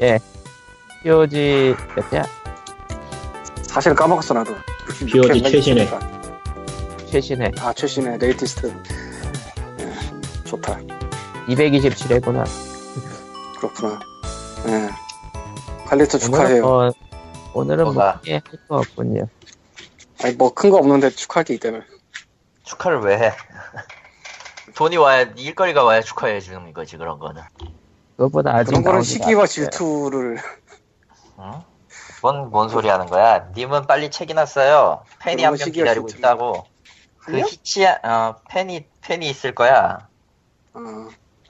예. POG 몇이야? 사실 까먹었어 나도. POG 최신의. 최신의 아 최신의 latest. 예, 좋다. 227회구나. 그렇구나. 예. 칼리토 축하해요. 오늘은, 뭐, 오늘은 뭐가? 뭐, 할거 없군요. 아니 뭐 큰 거 없는데 축하할 게 있다며. 축하를 왜 해? 돈이 와야 일거리가 와야 축하해 주는 거지 그런 거는. 그것보다 아직 그런 거는 시기와. 질투를 응? 뭔, 뭔 소리 하는 거야? 님은 빨리 책이 났어요. 팬이 한명 시기가 기다리고 진짜- 있다고. 그? 히치야, 어, 팬이, 팬이 있을 거야. 어,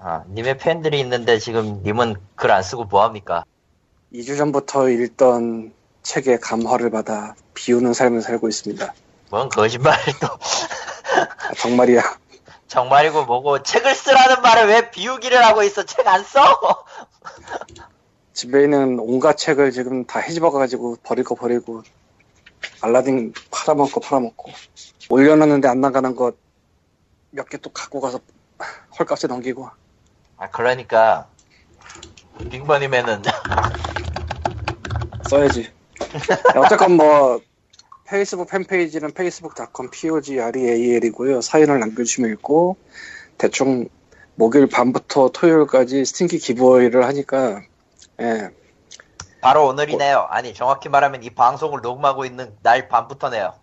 어, 님의 팬들이 있는데 지금 님은 글 안 쓰고 뭐합니까? 2주 전부터 읽던 책의 감화를 받아 비우는 삶을 살고 있습니다. 뭔 거짓말 또. 아, 정말이야. 정말이고 뭐고 책을 쓰라는 말을 왜 비우기를 하고 있어? 책 안 써? 집에 있는 온갖 책을 지금 다 헤집어가지고 버릴 거 버리고 알라딘 팔아먹고 팔아먹고 올려놨는데 안 나가는 것 몇 개 또 갖고 가서 헐값에 넘기고 아, 그러니까. 빅머니맨은 써야지. 어쨌건 뭐 페이스북 팬페이지는 facebook.com pogreal이고요. 사연을 남겨주시면 읽고 대충 목요일 밤부터 토요일까지 스팅키 기부어이를 하니까 예, 바로 오늘이네요. 아니, 정확히 말하면 이 방송을 녹음하고 있는 날 밤부터네요.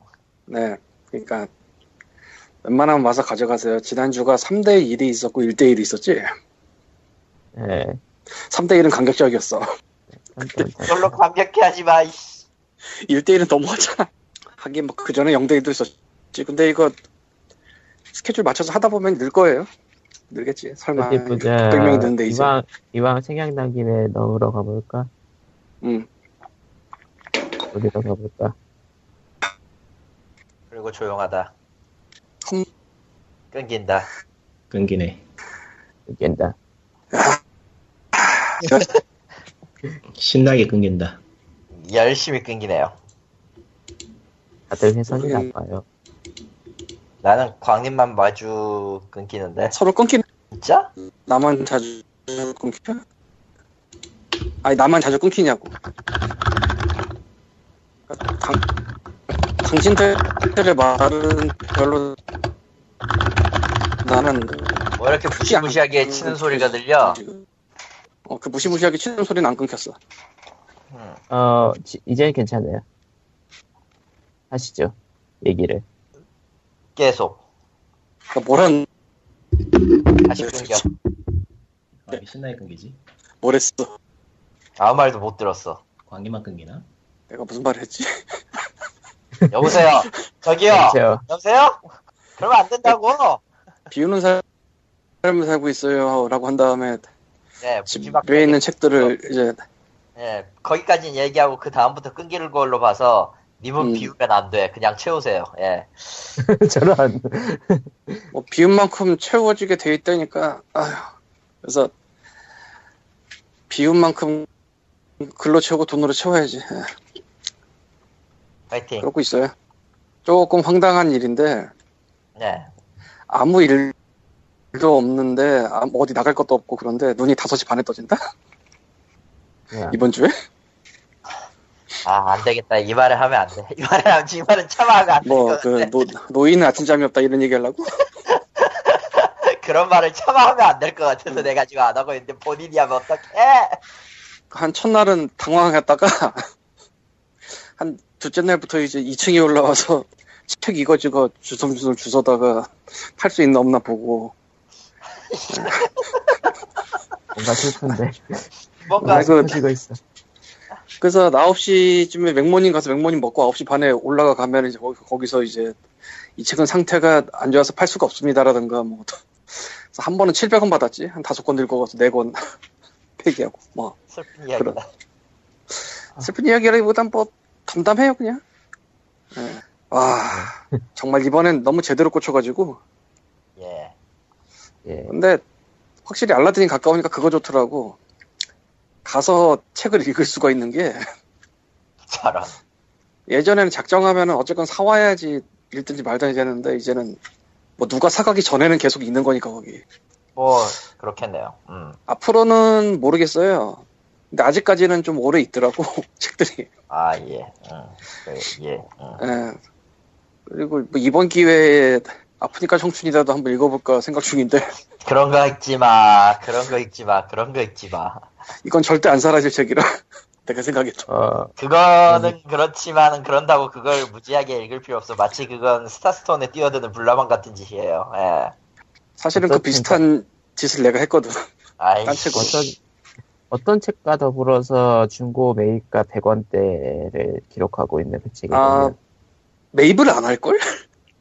네, 그러니까 웬만하면 와서 가져가세요. 지난주가 3대 1이 있었고 1대 1이 있었지. 예. 3대 1은 감격적이었어. 그걸로 감격해 하지 마, 이씨. 1대 1은 너무하잖아. 하긴 뭐 그 전에 0대 1도 있었지. 근데 이거 스케줄 맞춰서 하다 보면 늘 거예요. 늘겠지. 설마 어디 보자. 600명이 드는데 이제. 이왕, 이왕 생각난 김에 넣으러 가볼까? 음. 어디로 가볼까? 그리고 조용하다. 흠. 끊긴다. 끊기네. 깬다. 신나게 끊긴다. 열심히 끊기네요. 다들 회선이 모르겠- 나빠요. 나는 광님만 마주 끊기는데. 서로 끊긴 진짜? 나만 자주 끊겨? 아니 나만 자주 끊기냐고. 당, 당신들의 말은 별로 나는 뭐 이렇게 무시무시하게 치는 소리가 들려? 어, 그 무시무시하게 치는 소리는 안 끊겼어. 음. 어, 지- 이제는 괜찮아요. 하시죠. 얘기를. 계속. 그러니까 뭐란 다시 끊겨. 아, 왜 신나게 끊기지? 뭐랬어? 아무 말도 못 들었어. 광기만 끊기나? 내가 무슨 말을 했지? 여보세요? 저기요? 그렇죠. 여보세요? 그러면 안 된다고! 비우는 삶을 살고 있어요라고 한 다음에 네, 집에 있는 책들을 이제 예, 거기까지는 얘기하고 그 다음부터 끊기는 걸로 봐서 님은 음. 비우면 안 돼. 그냥 채우세요. 예. 저런. 뭐 비운 만큼 채워지게 돼 있다니까. 아휴. 그래서 비운 만큼 글로 채우고 돈으로 채워야지. 예, 파이팅. 그러고 있어요. 조금 황당한 일인데 네. 아무 일도 없는데 아무- 어디 나갈 것도 없고 그런데 눈이 5시 반에 떠진다? 야, 이번 주에? 아, 안 되겠다. 이 말을 하면 안 돼. 이 말을 하면, 이 말은 참아가 안뭐 되거든. 그 노인은 아침잠이 없다 이런 얘기 하려고? 그런 말을 참아하면 안 될것 음. 같아서 내가 지금 안 하고 있는데 본인이 하면 어떡해? 한 첫날은 당황했다가 한 둘째 날부터 이제 2층에 올라와서 책 이거저거 주섬주섬 주워다가 팔 수 있나 없나 보고 뭔가 슬픈데. 뭔가, 아이고. 하시고 있어. 그래서 9시쯤에 맥모닝 가서 맥모닝 먹고 9시 반에 올라가 가면 이제 거기, 거기 서 이제 이 책은 상태가 안 좋아서 팔 수가 없습니다라든가 뭐 그래서 한 번은 700원 받았지 한 다섯 권 들고 가서 네 권 폐기하고 뭐 슬픈 이야기다. 슬픈 이야기라기보단 뭐 담담해요 그냥 예. 와 정말 이번엔 너무 제대로 꽂혀가지고 예. 예. 근데 확실히 알라딘이 가까우니까 그거 좋더라고 가서 책을 읽을 수가 있는 게 저런. 예전에는 작정하면 어쨌건 사와야지 읽든지 말든지 했는데 이제는 뭐 누가 사가기 전에는 계속 있는 거니까 거기 뭐, 그렇겠네요. 음. 앞으로는 모르겠어요 근데 아직까지는 좀 오래 있더라고 책들이. 아, 예. 응. 그, 예. 응. 예. 그리고 뭐 이번 기회에 아프니까 청춘이라도 한번 읽어볼까 생각 중인데 그런 거 읽지 마. 그런 거 읽지 마. 그런 거 읽지 마. 이건 절대 안 사라질 책이라 내가 생각해도. 어, 그거는 그렇지만은 그런다고 그걸 무지하게 읽을 필요 없어. 마치 그건 스타스톤에 뛰어드는 불나방 같은 짓이에요. 예. 사실은 그 비슷한 짓을 내가 했거든. 아이, 딴 책으로. 어떤, 어떤 책과 더불어서 중고 매입가 100원대를 기록하고 있는 그 책이거든요. 아 매입을 안 할걸?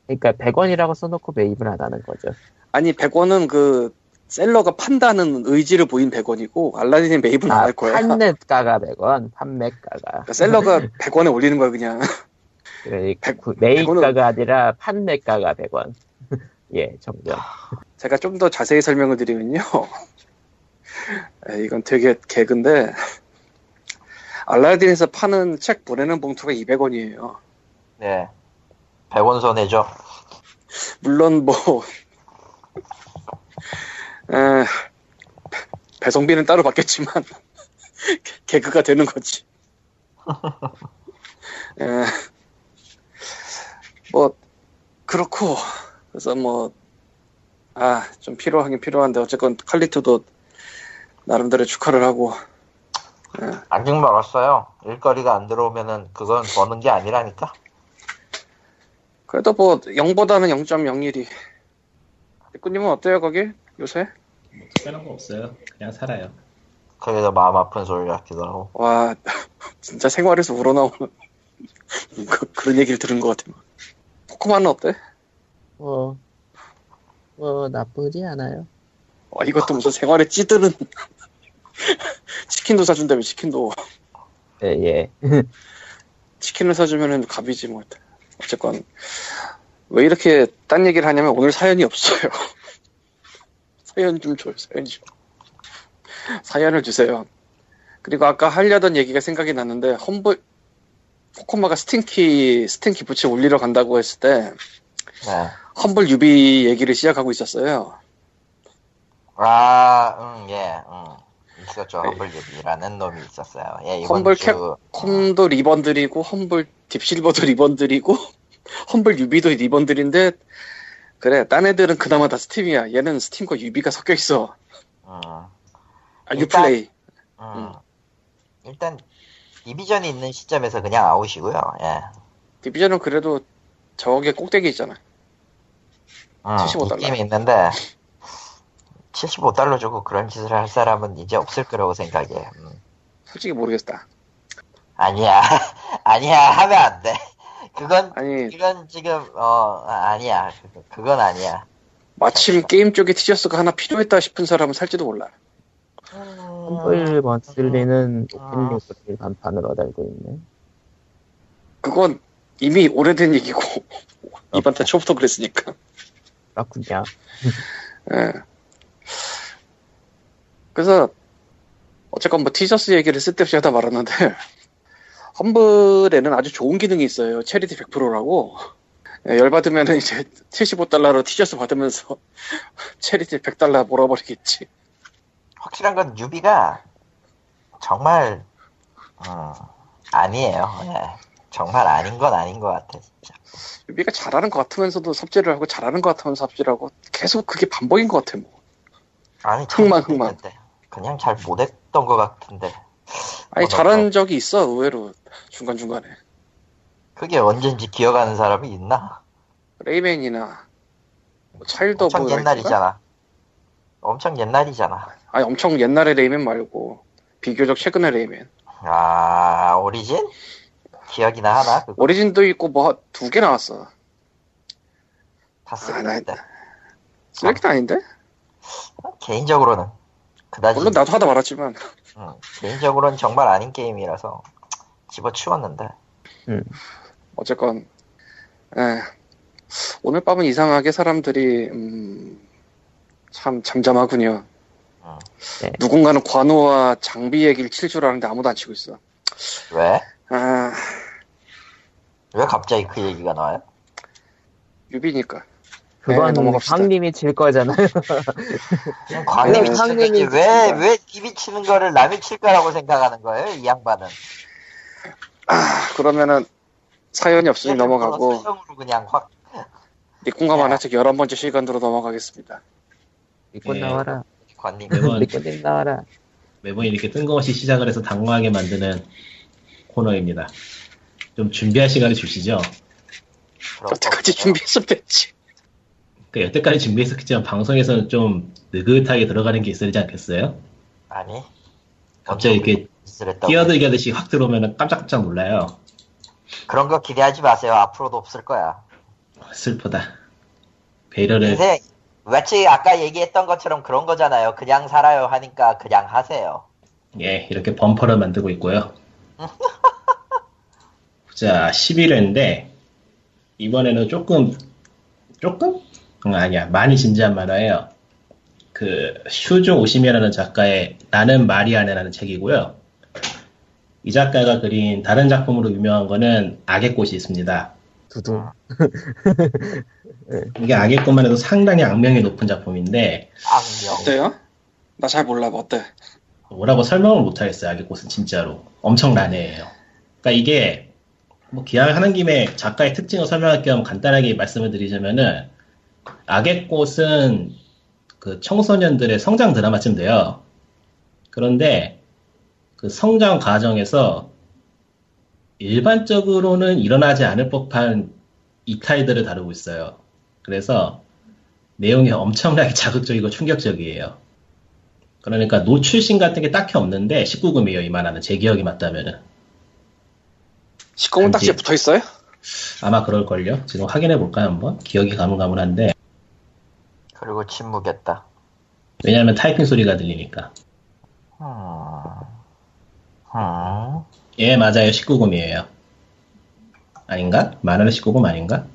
그러니까 100원이라고 써놓고 매입을 안 하는 거죠. 아니 100원은 그 셀러가 판다는 의지를 보인 100원이고 알라딘이 매입을 안 아, 할 거야. 판매가가 100원, 판매가가. 그러니까 셀러가 100원에 올리는 거야 그냥. 그러니까 백- 그 매입가가 백원은- 아니라 판매가가 100원. 예, 정정. 제가 좀 더 자세히 설명을 드리면요. 에, 이건 되게 개근데 알라딘에서 파는 책 보내는 봉투가 200원이에요. 네. 100원 손해죠. 물론 뭐 에, 배송비는 따로 받겠지만 개그가 되는 거지. 에, 뭐 그렇고 그래서 뭐 아 좀 필요하긴 필요한데 어쨌건 칼리트도 나름대로 축하를 하고 아직 멀었어요. 일거리가 안 들어오면은 그건 버는 게 아니라니까. 그래도 뭐 0보다는 0.01이 대꾸님은 어때요 거기 요새? 뭐 특별한 거 없어요. 그냥 살아요. 그게 더 마음 아픈 소리 같기도 하고. 와 진짜 생활에서 우러나오는 그, 그런 얘기를 들은 것 같아. 코코마는 어때? 뭐, 뭐, 나쁘지 않아요. 와 이것도 무슨 생활에 찌드는 치킨도 사준다며 치킨도 예, 예. 치킨을 사주면은 갑이지 뭐 어쨌건 왜 이렇게 딴 얘기를 하냐면 오늘 사연이 없어요. 사연 좀 줘요 사연 좀 사연을 주세요. 그리고 아까 하려던 얘기가 생각이 났는데 험블 코코마가 스팅키 스팅키 부츠 올리러 간다고 했을 때 네. 험블 유비 얘기를 시작하고 있었어요. 아, 응, 예, 응. 있었죠. 험블 유비라는 놈이 있었어요. 예, 험블 주. 캡- 콤도 rebundle이고 험블 딥실버도 rebundle이고 험블 유비도 rebundle인데 그래 딴 애들은 그나마 다 스팀이야 얘는 스팀과 유비가 섞여 있어 음, 아 일단- 유플레이 음. 음. 일단, 디비전이 있는 시점에서 그냥 아웃이고요. 예. 디비전은 그래도 저게 꼭대기 있잖아 음, 75 달러. 있긴 있는데, 75달러 주고 그런 짓을 할 사람은 이제 없을 거라고 생각해. 음. 솔직히 모르겠다 아니야. 아니야. 하면 안 돼. 그건, 아니 그건 지금, 어, 아, 아니야. 그- 그건 아니야. 마침 게임 쪽에 티셔츠가 하나 필요했다 싶은 사람은 살지도 몰라 험블 먼슬리는 아. 오픈링크를 간판으로 달고 있네. 그건 이미 오래된 얘기고 이번 달 초부터 그랬으니까 그렇군요. 예. 그래서 어쨌건 뭐 티셔츠 얘기를 쓸데없이 하다 말았는데 험블에는 아주 좋은 기능이 있어요. 체리티 100%라고 열받으면 이제 75달러로 티셔츠 받으면서 체리티 100달러 몰아버리겠지. 확실한 건 유비가 정말 음, 아니에요. 예. 정말 아닌 건 아닌 것 같아 진짜. 유비가 잘하는 것 같으면서도 섭질을 하고 잘하는 것 같으면서 섭질하고 계속 그게 반복인 것 같아 뭐. 아니 흥망. 못했는데. 그냥 잘 못했던 것 같은데 아니 어, 잘한 적이 있어 의외로 중간 중간에 그게 언젠지 기억하는 사람이 있나? 레이맨이나 뭐 차일드 엄청 오브 옛날이잖아. 엄청 옛날이잖아. 아니 엄청 옛날의 레이맨 말고 비교적 최근의 레이맨 아 오리진? 기억이나 하나? 그거 오리진도 있고 뭐 두 개 나왔어 다 아, 쓰는데 쓰레기도 아닌데? 개인적으로는 그다지 물론 나도 하다 말았지만 음, 개인적으로는 정말 아닌 게임이라서 집어치웠는데 어쨌건 에, 오늘 밤은 이상하게 사람들이 음, 참 잠잠하군요 음. 네. 누군가는 관우와 장비 얘기를 칠 줄 아는데 아무도 안 치고 있어 왜? 아 왜 갑자기 그 얘기가 나와요? 유비니까 그건 넘어갑시다. 광님이 칠 거잖아요. 광님이 네, 치는 광님이 거지 왜왜 님이 치는 거를 남이 칠 거라고 생각하는 거예요 이 양반은 아, 그러면은 사연이 없으니 넘어가고 사형으로 그냥 확 니꾼감 하나책 11번째 시간으로 넘어가겠습니다. 리콘 예. 나와라. 관님 매번 리콘님 나와라. 매번 이렇게 뜬금없이 시작을 해서 당황하게 만드는 코너입니다. 좀 준비할 시간을 주시죠. 여태까지 없어요. 준비했으면 됐지. 그 여태까지 준비했었겠지만 방송에서는 좀 느긋하게 들어가는 게 있어야 되지 않겠어요? 아니 갑자기 이렇게. 뛰어들기 하듯이 확 들어오면 깜짝깜짝 놀라요. 그런 거 기대하지 마세요 앞으로도 없을 거야 슬프다. 배려를 인생 마치 아까 얘기했던 것처럼 그런 거잖아요 그냥 살아요 하니까 그냥 하세요 예 이렇게 범퍼를 만들고 있고요. 자 11회인데 이번에는 조금 조금 응, 아니야 많이 진지한 만화예요. 그 슈조 오시미라는 작가의 나는 마리아네라는 책이고요. 이 작가가 그린 다른 작품으로 유명한 거는 악의 꽃이 있습니다. 두둥. 이게 악의 꽃만 해도 상당히 악명이 높은 작품인데 악명 어때요? 나 잘 몰라. 뭐 어때? 뭐라고 설명을 못하겠어요. 악의 꽃은 진짜로 엄청 난해해요. 그러니까 이게 뭐 기왕 하는 김에 작가의 특징을 설명할 겸 간단하게 말씀을 드리자면은 악의 꽃은 그 청소년들의 성장 드라마쯤 돼요. 그런데 그 성장 과정에서 일반적으로는 일어나지 않을 법한 이탈들을 다루고 있어요. 그래서 내용이 엄청나게 자극적이고 충격적이에요. 그러니까 노출신 같은 게 딱히 없는데 19금이에요 이만하는 제 기억이 맞다면은 19금 딱지에 붙어 있어요? 아마 그럴걸요 지금 확인해 볼까요 한번 기억이 가물가물한데 그리고 침묵했다 왜냐하면 타이핑 소리가 들리니까 음. 음. 예 맞아요 19금이에요 아닌가? 만화는 19금 아닌가?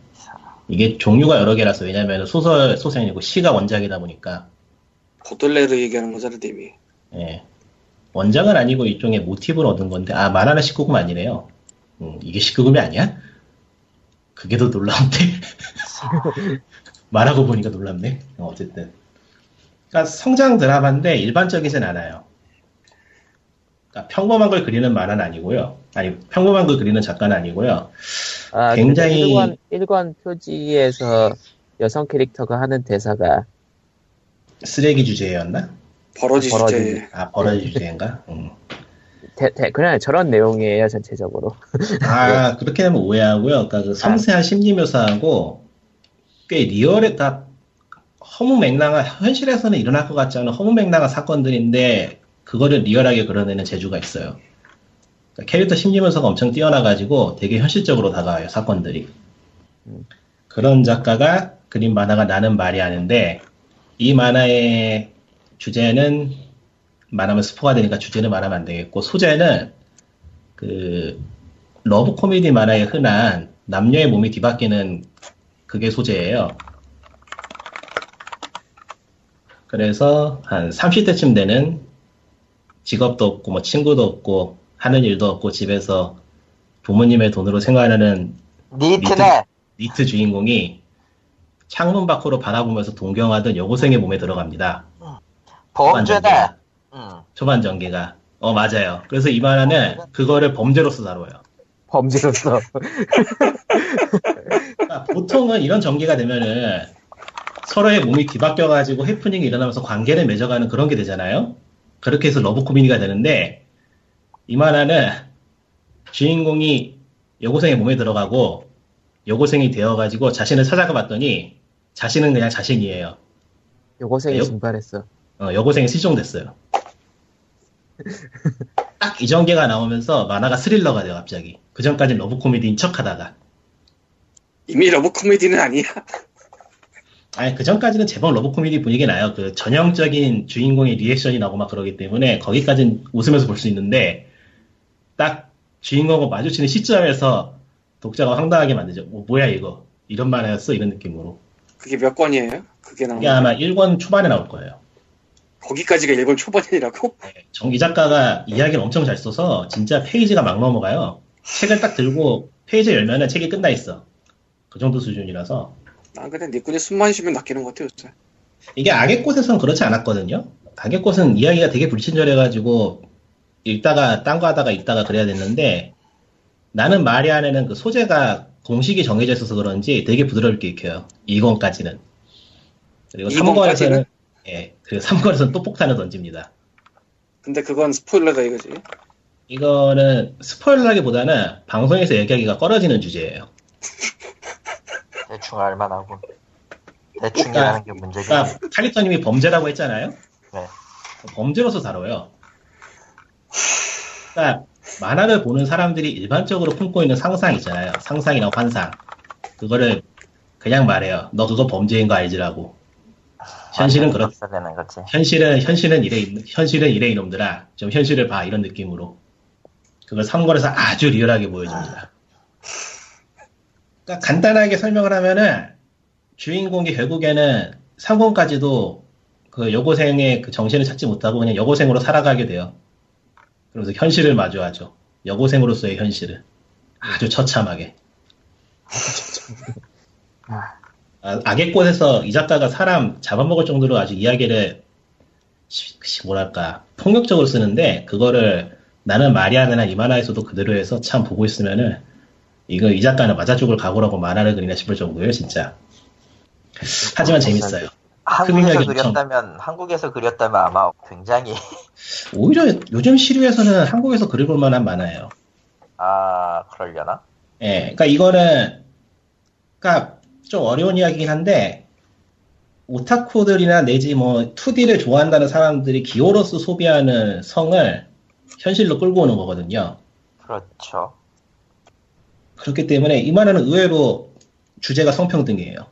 이게 종류가 여러 개라서 왜냐면 소설 소설이고 시가 원작이다 보니까 보들레르 얘기하는 거잖아, 님이. 예. 원작은 아니고 일종의 모티브를 얻은 건데, 아, 만화는 19금 아니네요. 음, 이게 19금이 아니야? 그게 더 놀라운데? 말하고 보니까 놀랍네. 어, 어쨌든. 그러니까 성장 드라마인데 일반적이진 않아요. 그러니까 평범한 걸 그리는 만화는 아니고요. 아니, 평범한 걸 그리는 작가는 아니고요. 아, 굉장히- 일관, 일관 표지에서 여성 캐릭터가 하는 대사가 쓰레기 주제였나? 버러지 버러지. 주제. 아, 버러지 주제인가? 음. 대- 대- 그냥 저런 내용이에요 전체적으로. 아, 그렇게 하면 오해하고요. 그러니까 그 섬세한 심리 묘사하고 꽤 리얼했다. 허무맹랑한 현실에서는 일어날 것 같지 않은 허무맹랑한 사건들인데 그거를 리얼하게 그려내는 재주가 있어요. 그러니까 캐릭터 심리 묘사가 엄청 뛰어나가지고 되게 현실적으로 다가와요 사건들이. 그런 작가가 그린 만화가 나는 말이 하는데 이 만화의 주제는 말하면 스포가 되니까 주제는 말하면 안 되겠고 소재는 그 러브 코미디 만화에 흔한 남녀의 몸이 뒤바뀌는 그게 소재예요. 그래서 한 30대쯤 되는 직업도 없고 뭐 친구도 없고 하는 일도 없고 집에서 부모님의 돈으로 생활하는 니트네 니트 주인공이 창문 밖으로 바라보면서 동경하던 여고생의 몸에 들어갑니다. 음. 초반 전개가. 어, 맞아요. 그래서 이 만화는 그거를 범죄로서 다뤄요. 범죄로서 그러니까 보통은 이런 전개가 되면은 서로의 몸이 뒤바뀌어가지고 해프닝이 일어나면서 관계를 맺어가는 그런 게 되잖아요. 그렇게 해서 러브 코미디가 되는데 이 만화는 주인공이 여고생의 몸에 들어가고 여고생이 되어가지고 자신을 찾아가 봤더니 자신은 그냥 자신이에요. 여고생이 여- 증발했어. 어, 여고생이 실종됐어요. 딱 이 전개가 나오면서 만화가 스릴러가 돼요, 갑자기. 그 전까지는 러브 코미디인 척 하다가. 이미 러브 코미디는 아니야. 아니, 그 전까지는 제법 러브 코미디 분위기 나요. 그 전형적인 주인공의 리액션이 나오고 막 그러기 때문에 거기까지는 웃으면서 볼 수 있는데, 딱 주인공과 마주치는 시점에서 독자가 황당하게 만들죠. 뭐, 뭐야, 이거. 이런 만화였어? 이런 느낌으로. 그게 몇 권이에요? 그게 나온 거. 아마 1권 초반에 나올 거예요. 거기까지가 1권 초반이라고? 저기 작가가 이야기를 엄청 잘 써서 진짜 페이지가 막 넘어가요. 책을 딱 들고 페이지 열면은 책이 끝나 있어. 그 정도 수준이라서 난 그냥 니꾼이 숨만 쉬면 낚이는 것 같아 요새. 이게 악의 꽃에서는 그렇지 않았거든요. 악의 꽃은 이야기가 되게 불친절해가지고 읽다가 딴 거 하다가 읽다가 그래야 됐는데 나는 마리안에는 그 소재가 공식이 정해져 있어서 그런지 되게 부드럽게 읽혀요. 2권까지는. 그리고 3권에서는 예, 그리고 3권에서는 또 폭탄을 던집니다. 근데 그건 스포일러다 이거지. 이거는 스포일러라기보다는 방송에서 얘기하기가 꺼려지는 주제예요. 대충 알만하고 대충이라는 게 문제긴 해. 그러니까 칼리터님이 범죄라고 했잖아요. 네. 범죄로서 다뤄요. 그러니까 만화를 보는 사람들이 일반적으로 품고 있는 상상 있잖아요. 상상이나 환상. 그거를 그냥 말해요. 너 그거 범죄인 거 알지라고. 현실은 그렇. 되는 거지. 현실은 현실은 이래 이- 현실은 이래 이놈들아. 좀 현실을 봐 이런 느낌으로. 그걸 3권에서 아주 리얼하게 보여줍니다. 그러니까 간단하게 설명을 하면은 주인공이 결국에는 3권까지도 그 여고생의 그 정신을 찾지 못하고 그냥 여고생으로 살아가게 돼요. 그러면서 현실을 마주하죠. 여고생으로서의 현실을. 아주 처참하게. 아, 악의 꽃에서 이 작가가 사람 잡아먹을 정도로 아주 이야기를 뭐랄까 폭력적으로 쓰는데 그거를 나는 마리아나 이만화에서도 그대로 해서 참 보고 있으면은 이거 이 작가는 맞아 죽을 각오라고 만화를 그리나 싶을 정도예요 진짜. 하지만 재밌어요. 한국에서 흡입력이 엄청- 그렸다면 한국에서 그렸다면 아마 굉장히 오히려 요즘 시류에서는 한국에서 그려볼 만한 만화예요. 아 그러려나? 예, 그러니까 이거는 그러니까 좀 어려운 이야기긴 한데 오타쿠들이나 내지 뭐 2D를 좋아한다는 사람들이 기호로서 소비하는 성을 현실로 끌고 오는 거거든요. 그렇죠. 그렇기 때문에 이 만화는 의외로 주제가 성평등이에요.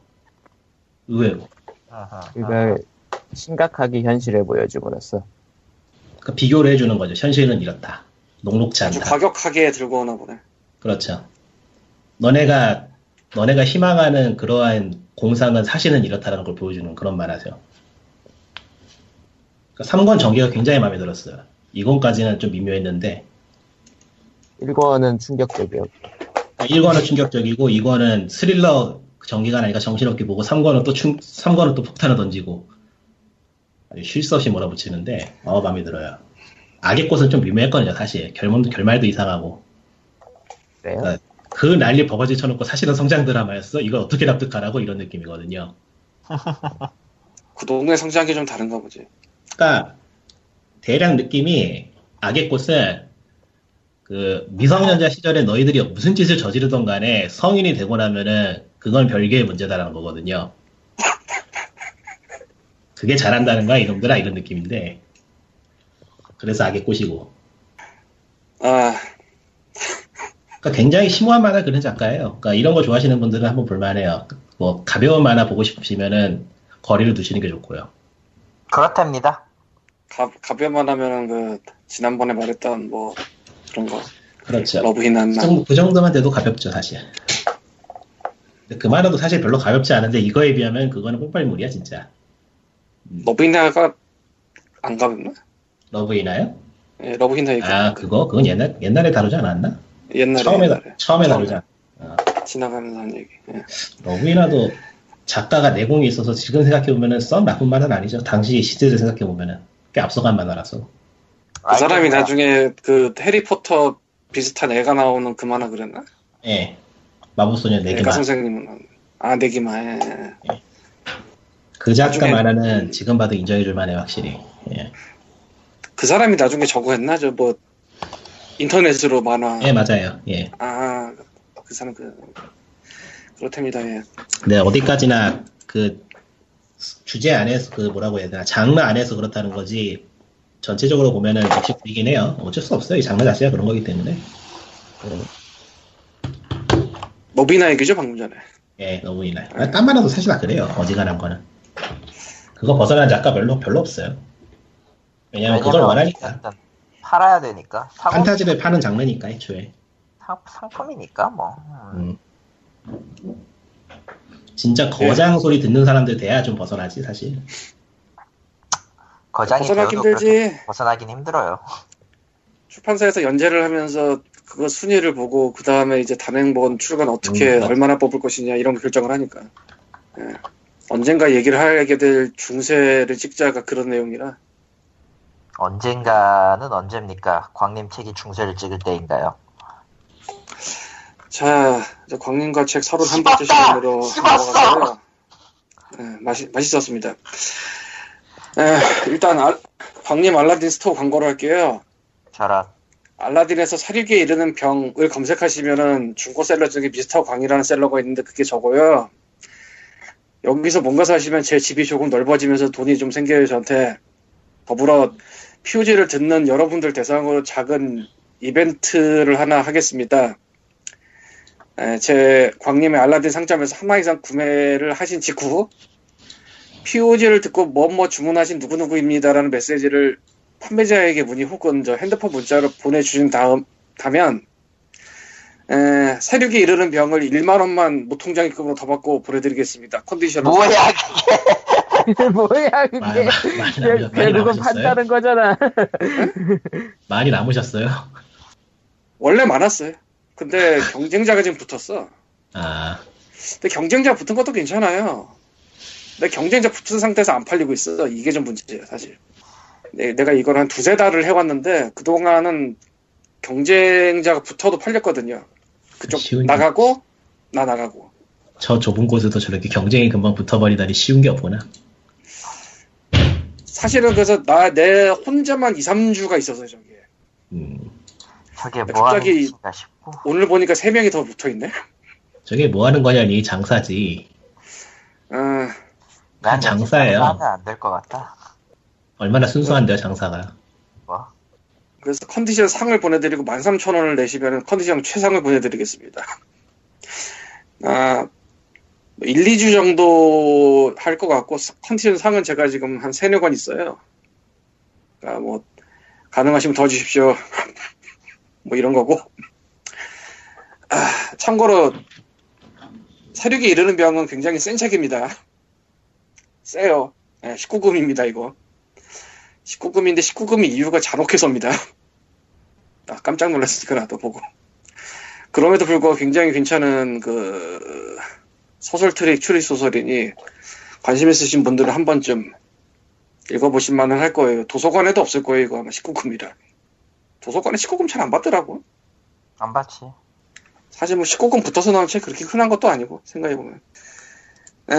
의외로. 아하, 이걸 심각하게 현실을 보여주고났어. 그러니까 비교를 해주는 거죠. 현실은 이렇다. 녹록지 아주 않다. 과격하게 들고 오나 보네. 그렇죠. 너네가 너네가 희망하는 그러한 공상은 사실은 이렇다라는 걸 보여주는 그런 만화죠. 그러니까 3권 전개가 굉장히 마음에 들었어요. 2권까지는 좀 미묘했는데 1권은 충격적이었고 1권은 충격적이고 2권은 스릴러 전개가 나니까 정신없게 보고 3권은 또 충, 3권은 또 폭탄을 던지고 아주 쉴새 없이 몰아붙이는데 어 마음에 들어요. 악의 꽃은 좀 미묘했거든요 사실 결말도 결말도 이상하고 그래요. 네. 그 난리 버거지 쳐놓고 사실은 성장 드라마였어 이걸 어떻게 납득하라고 이런 느낌이거든요. 그 동네 성장한 게좀 다른가 보지. 그러니까 대략 느낌이 악의 꽃은 그 미성년자 시절에 너희들이 무슨 짓을 저지르던 간에 성인이 되고 나면은 그건 별개의 문제다라는 거거든요. 그게 잘한다는 거야 이놈들아 이런 느낌인데 그래서 악의 꽃이고 아, 그러니까 굉장히 심오한 만화 그런 작가예요. 그러니까 이런 거 좋아하시는 분들은 한번 볼만해요. 뭐 가벼운 만화 보고 싶으시면은 거리를 두시는 게 좋고요. 그렇답니다. 가, 가벼운 만화면은 그, 지난번에 말했던 뭐, 그런 거. 그렇죠. 러브 그, 히나나. 정도, 그 정도만 돼도 가볍죠, 사실. 그 만화도 사실 별로 가볍지 않은데 이거에 비하면 그거는 뽕빨물이야, 진짜. 러브 히나가 안 가볍나? 러브 히나요? 예, 러브 히나 얘기. 아, 그거? 그건 옛날, 옛날에 다루지 않았나? 옛날에. 처음에, 다- 옛날에. 처음에 처음에. 다루지 않 지나가면서 한 얘기. 예. 러브 히나도 작가가 내공이 있어서 지금 생각해 보면은 썩 나쁜 만화는 아니죠. 당시 시대를 생각해 보면은. 꽤 앞서간 만화라서. 그 사람이 나중에 그 해리포터 비슷한 애가 나오는 그 만화 그랬나? 예. 마법소녀 애가 네기마. 선생님은. 아, 내기만. 예. 그 작가 나중에- 만화는 지금 봐도 인정해줄 만해, 확실히. 예. 그 사람이 나중에 저거 했나? 저 뭐, 인터넷으로 만화. 예, 맞아요. 예. 아, 그 사람 그, 그렇답니다. 예. 네, 어디까지나 그 주제 안에서 그 뭐라고 해야 되나 장르 안에서 그렇다는 거지 전체적으로 보면은 역시 그이긴 해요. 어쩔 수 없어요. 이 장르 자체가 그런 거기 때문에. 너비나 얘기죠, 방금 전에. 예, 너무 이나요. 아, 딴 만화도 사실 다 그래요. 어지간한 거는. 그거 벗어난 작가 별로 별로 없어요. 왜냐면 그걸 원하니까. 일단 팔아야 되니까. 상업, 판타지를 파는 장르니까 애초에. 상, 상품이니까 뭐. 음. 음. 진짜 거장 소리 듣는 사람들 돼야 좀 벗어나지 사실. 거장이 벗어나기 그렇게 힘들지. 벗어나긴 힘들어요. 출판사에서 연재를 하면서 그거 순위를 보고 그 다음에 이제 단행본 출간 어떻게 음. 얼마나 뽑을 것이냐 이런 결정을 하니까. 예. 언젠가 얘기를 하게 될 중세를 찍자가 그런 내용이라 언젠가는 언제입니까? 광님 책이 중세를 찍을 때인가요? 자 이제 광림과 책 31번째 씹었다! 시간으로 씹었어! 넘어가고요 예, 맛이, 맛있었습니다 예, 일단 아, 광림 알라딘 스토어 광고를 할게요 저런. 알라딘에서 살육에 이르는 병을 검색하시면은 중고 seller 중에 미스터 광이라는 seller가 있는데 그게 저고요. 여기서 뭔가 사시면 제 집이 조금 넓어지면서 돈이 좀 생겨요 저한테. 더불어 POG를 듣는 여러분들 대상으로 작은 이벤트를 하나 하겠습니다. 에, 제 광림의 알라딘 상점에서 하나 이상 구매를 하신 직후 POG를 듣고 뭐뭐 주문하신 누구누구입니다라는 메시지를 판매자에게 문의 혹은 저 핸드폰 문자로 보내주신 다음 다면 에, 세력에 이르는 병을 1만 원만 무통장입금으로 더 받고 보내드리겠습니다. 컨디션은 뭐야, 그게. 뭐야 그게 그- 남으- 많이 결국은? 판다는 거잖아 많이 남으셨어요? 원래 많았어요. 근데 경쟁자가 지금 붙었어. 아, 근데 경쟁자 붙은 것도 괜찮아요. 근데 경쟁자 붙은 상태에서 안 팔리고 있어. 이게 좀 문제예요, 사실. 네, 내가 이걸 한 두세 달을 해왔는데 그동안은 경쟁자가 붙어도 팔렸거든요. 그쪽 쉬운 게- 나가고 나 나가고. 저 좁은 곳에도 저렇게 경쟁이 금방 붙어버리다니 쉬운 게 없구나. 사실은 그래서 나 내 혼자만 2, 3주가 있어서 저기에. 음, 저게 갑자기- 뭐 하는 짓인가 싶고. 오늘 보니까 3명이 더 붙어 있네. 저게 뭐 하는 거냐니, 장사지. 아, 난 장사예요. 하면 안 될 것 같다. 얼마나 순수한데요, 장사가. 뭐. 그래서 컨디션 상을 보내드리고 13,000원을 내시면 컨디션 최상을 보내드리겠습니다. 아, 1, 2주 정도 할 것 같고, 컨디션 상은 제가 지금 한 3, 4권 있어요. 그러니까 뭐, 가능하시면 더 주십시오. 뭐 이런 거고. 아, 참고로, 살육에 이르는 병은 굉장히 센 책입니다. 세요. 19금입니다, 이거. 19금인데 19금이 이유가 잔혹해서입니다. 아, 깜짝 놀랐으니까 나도 보고. 그럼에도 불구하고 굉장히 괜찮은 그 소설 트릭 추리 소설이니 관심 있으신 분들은 한 번쯤 읽어보실 만은 할 거예요. 도서관에도 없을 거예요, 이거 아마 19금이라. 도서관에 19금 잘 안 받더라고. 안 받지. 사실 뭐 19금 붙어서 나온 책 그렇게 흔한 것도 아니고, 생각해보면. 에.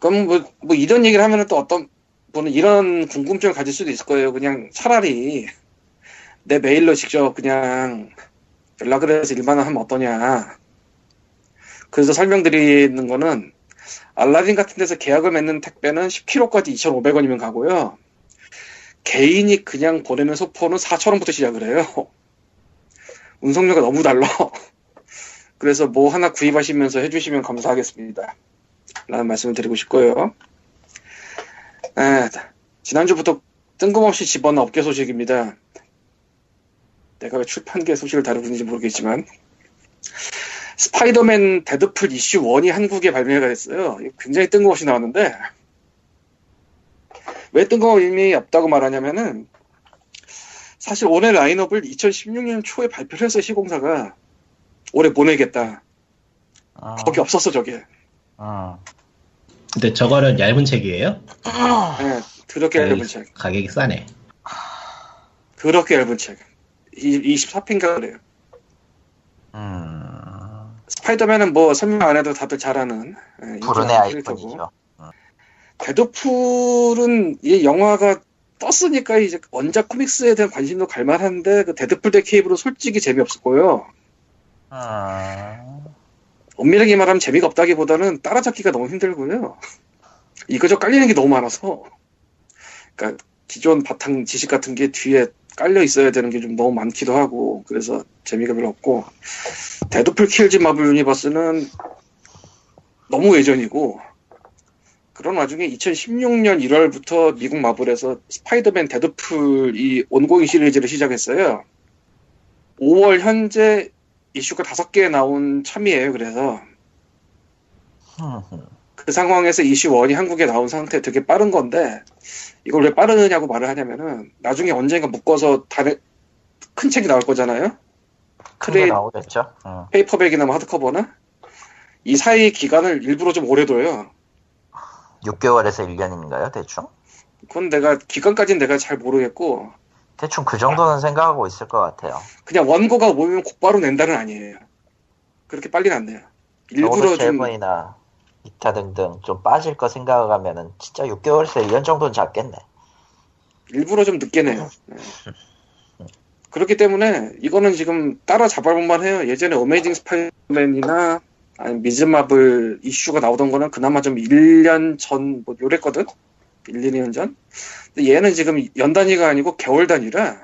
그럼 뭐, 뭐 이런 얘기를 하면은 또 어떤 분은 이런 궁금증을 가질 수도 있을 거예요. 그냥 차라리 내 메일로 직접 그냥 연락을 해서 일만 하면 어떠냐. 그래서 설명드리는 거는 알라딘 같은 데서 계약을 맺는 택배는 10kg까지 2,500원이면 가고요. 개인이 그냥 보내는 소포는 4,000원부터 시작을 해요. 운송료가 너무 달라. 그래서 뭐 하나 구입하시면서 해주시면 감사하겠습니다. 라는 말씀을 드리고 싶고요. 에, 지난주부터 뜬금없이 집어넣은 업계 소식입니다. 내가 왜 출판계 소식을 다루는지 모르겠지만 스파이더맨 데드풀 이슈 1이 한국에 발매가 됐어요. 굉장히 뜬금없이 나왔는데 왜 뜬금없이 없다고 말하냐면은 사실 올해 라인업을 2016년 초에 발표를 했어요 시공사가 올해 뭐 내겠다. 어, 거기 없었어 저게. 음. 근데 저거는 얇은 책이에요? 예, 그렇게 에이. 얇은 책. 가격이 싸네. 그렇게 얇은 책. 24편인가 그래요. 음. 스파이더맨은 뭐 설명 안 해도 다들 잘 아는 예, 불운의. 아이콘이죠. 데드풀은 이 영화가 떴으니까 이제 원작 comics에 대한 관심도 갈만한데 그 데드풀 대 케이블은 솔직히 재미없었고요. 음. 엄밀하게 말하면 재미가 없다기보다는 따라잡기가 너무 힘들고요. 이거저 깔리는 게 너무 많아서. 그러니까 기존 바탕 지식 같은 게 뒤에 깔려 있어야 되는 게 좀 너무 많기도 하고 그래서 재미가 별로 없고 데드풀 킬즈 마블 유니버스는 너무 예전이고 그런 와중에 2016년 1월부터 미국 마블에서 스파이더맨 데드풀 이 ongoing 시리즈를 시작했어요. 5월 현재 이슈가 5개 나온 참이에요. 그래서. 그 상황에서 이슈 1이 한국에 나온 상태 되게 빠른 건데 이걸 왜 빠르냐고 말을 하냐면은 나중에 언젠가 묶어서 다른 큰 책이 나올 거잖아요. 크게 trade 나오겠죠. 음. 페이퍼백이나 뭐 하드커버나 이 사이 기간을 일부러 좀 오래 둬요. 6개월에서 1년인가요, 대충? 그건 내가 기간까지는 내가 잘 모르겠고 대충 그 정도는 생각하고 있을 것 같아요. 그냥 원고가 오면 곧바로 낸다는 아니에요. 그렇게 빨리는 안 내요. 일부러 좀 셀번이나 기타 등등 좀 빠질 거 생각하면은 진짜 6개월에서 1년 정도는 잡겠네. 일부러 좀 늦게 내요. 네. 그렇기 때문에 이거는 지금 따라 잡아볼만 해요. 예전에 어메이징 스파이더맨이나 아니 미즈마블 이슈가 나오던 거는 그나마 좀 1년 전 뭐 요랬거든. 1, 2년 전. 근데 얘는 지금 연 단위가 아니고 개월 단위라.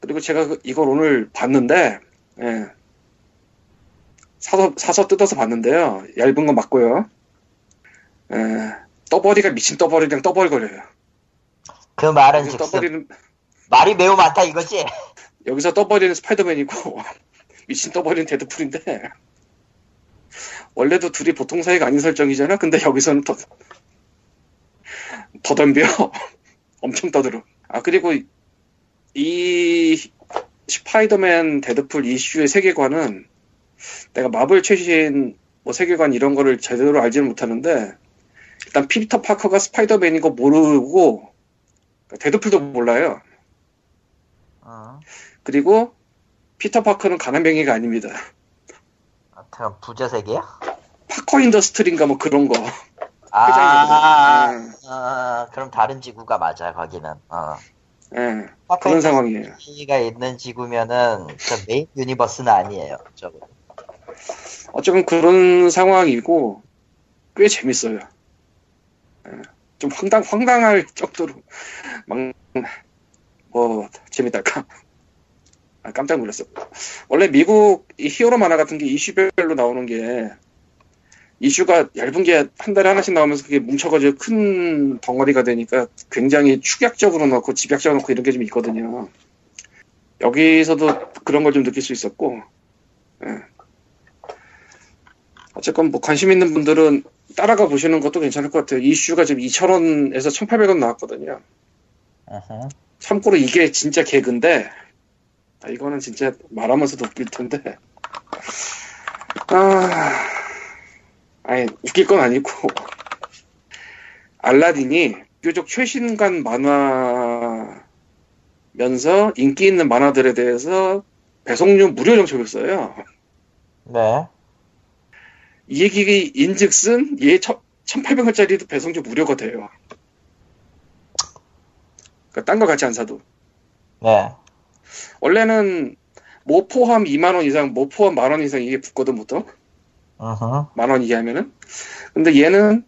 그리고 제가 그- 이걸 오늘 봤는데 예. 사서 사서 뜯어서 봤는데요. 얇은 건 맞고요. 예. 떠버리가 미친 떠버리랑 떠벌거려요. 그 말은 즉슨 떠버리는 말이 매우 많다 이거지. 여기서 떠버리는 스파이더맨이고 미친 떠버리는 데드풀인데 원래도 둘이 보통 사이가 아닌 설정이잖아. 근데 여기서는 더, 더 덤벼. 엄청 떠들어. 아 그리고 이 스파이더맨 데드풀 이슈의 세계관은 내가 마블 최신 뭐 세계관 이런 거를 제대로 알지는 못하는데 일단 피터 파커가 스파이더맨인 거 모르고 데드풀도 몰라요. 어, 그리고 피터 파커는 가난뱅이가 아닙니다. 하여튼 부자 세계야? Parker Industry인가 뭐 그런 거. 아, 회장이거든. 아, 그럼 다른 지구가 맞아 거기는. 어. 예, 예, 그런 상황이에요. 가 있는 지구면은 저 main universe는 아니에요. 저거. 어쩌면 그런 상황이고 꽤 재밌어요. 예, 좀 황당 황당할 정도로 막 뭐 재밌달까. 아, 깜짝 놀랐어. 원래 미국 이 히어로 만화 같은 게 이슈별로 나오는 게 이슈가 얇은 게 한 달에 하나씩 나오면서 그게 뭉쳐가지고 큰 덩어리가 되니까 굉장히 축약적으로 넣고 집약적으로 넣고 이런 게 좀 있거든요. 여기서도 그런 걸 좀 느낄 수 있었고, 예. 어쨌건 뭐 관심 있는 분들은 따라가 보시는 것도 괜찮을 것 같아요. 이슈가 지금 2,000원에서 1,800원 나왔거든요. 어허. 참고로 이게 진짜 개그인데, 아, 이거는 진짜 말하면서도 웃길 텐데, 아, 아니, 웃길 건 아니고, 알라딘이 비교적 최신간 만화면서 인기 있는 만화들에 대해서 배송료 무료 정책을 써요. 네. 이 얘기 인즉슨 얘 1,800원짜리도 배송료 무료가 돼요. 그러니까 딴 거 같이 안 사도. 네. 원래는 뭐 포함 2만 원 이상, 뭐 포함 만 원 이상 이게 붙거든 보통 어허. 만원 이하면은. 근데 얘는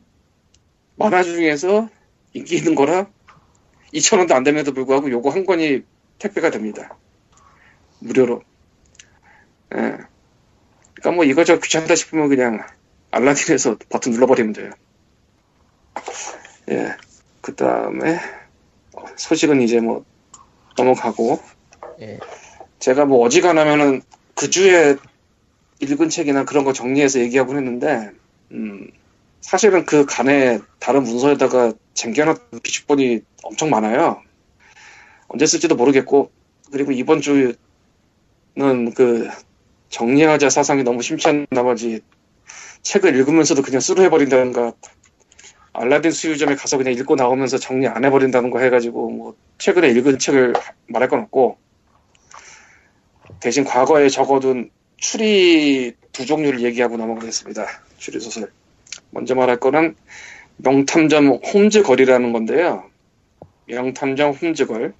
만화 중에서 인기 있는 거라 2천 원도 안 됨에도 불구하고 요거 한 권이 택배가 됩니다. 무료로. 예. 그러니까 뭐 이거저 귀찮다 싶으면 그냥 알라딘에서 버튼 눌러버리면 돼요. 예. 그 다음에 소식은 이제 뭐 넘어가고 예. 제가 뭐 어지간하면은 그 주에 읽은 책이나 그런 거 정리해서 얘기하곤 했는데, 음, 사실은 그 간에 다른 문서에다가 쟁겨놨던 비축본이 엄청 많아요. 언제 쓸지도 모르겠고, 그리고 이번 주는 그 정리하자 사상이 너무 심취한 나머지 책을 읽으면서도 그냥 쓰루해버린다든가, 알라딘 수유점에 가서 그냥 읽고 나오면서 정리 안 해버린다는 거 해가지고, 뭐, 최근에 읽은 책을 말할 건 없고, 대신 과거에 적어둔 추리 두 종류를 얘기하고 넘어가겠습니다. 추리 소설. 먼저 말할 거는 명탐정 홈즈 거리라는 건데요. 명탐정 홈즈 걸.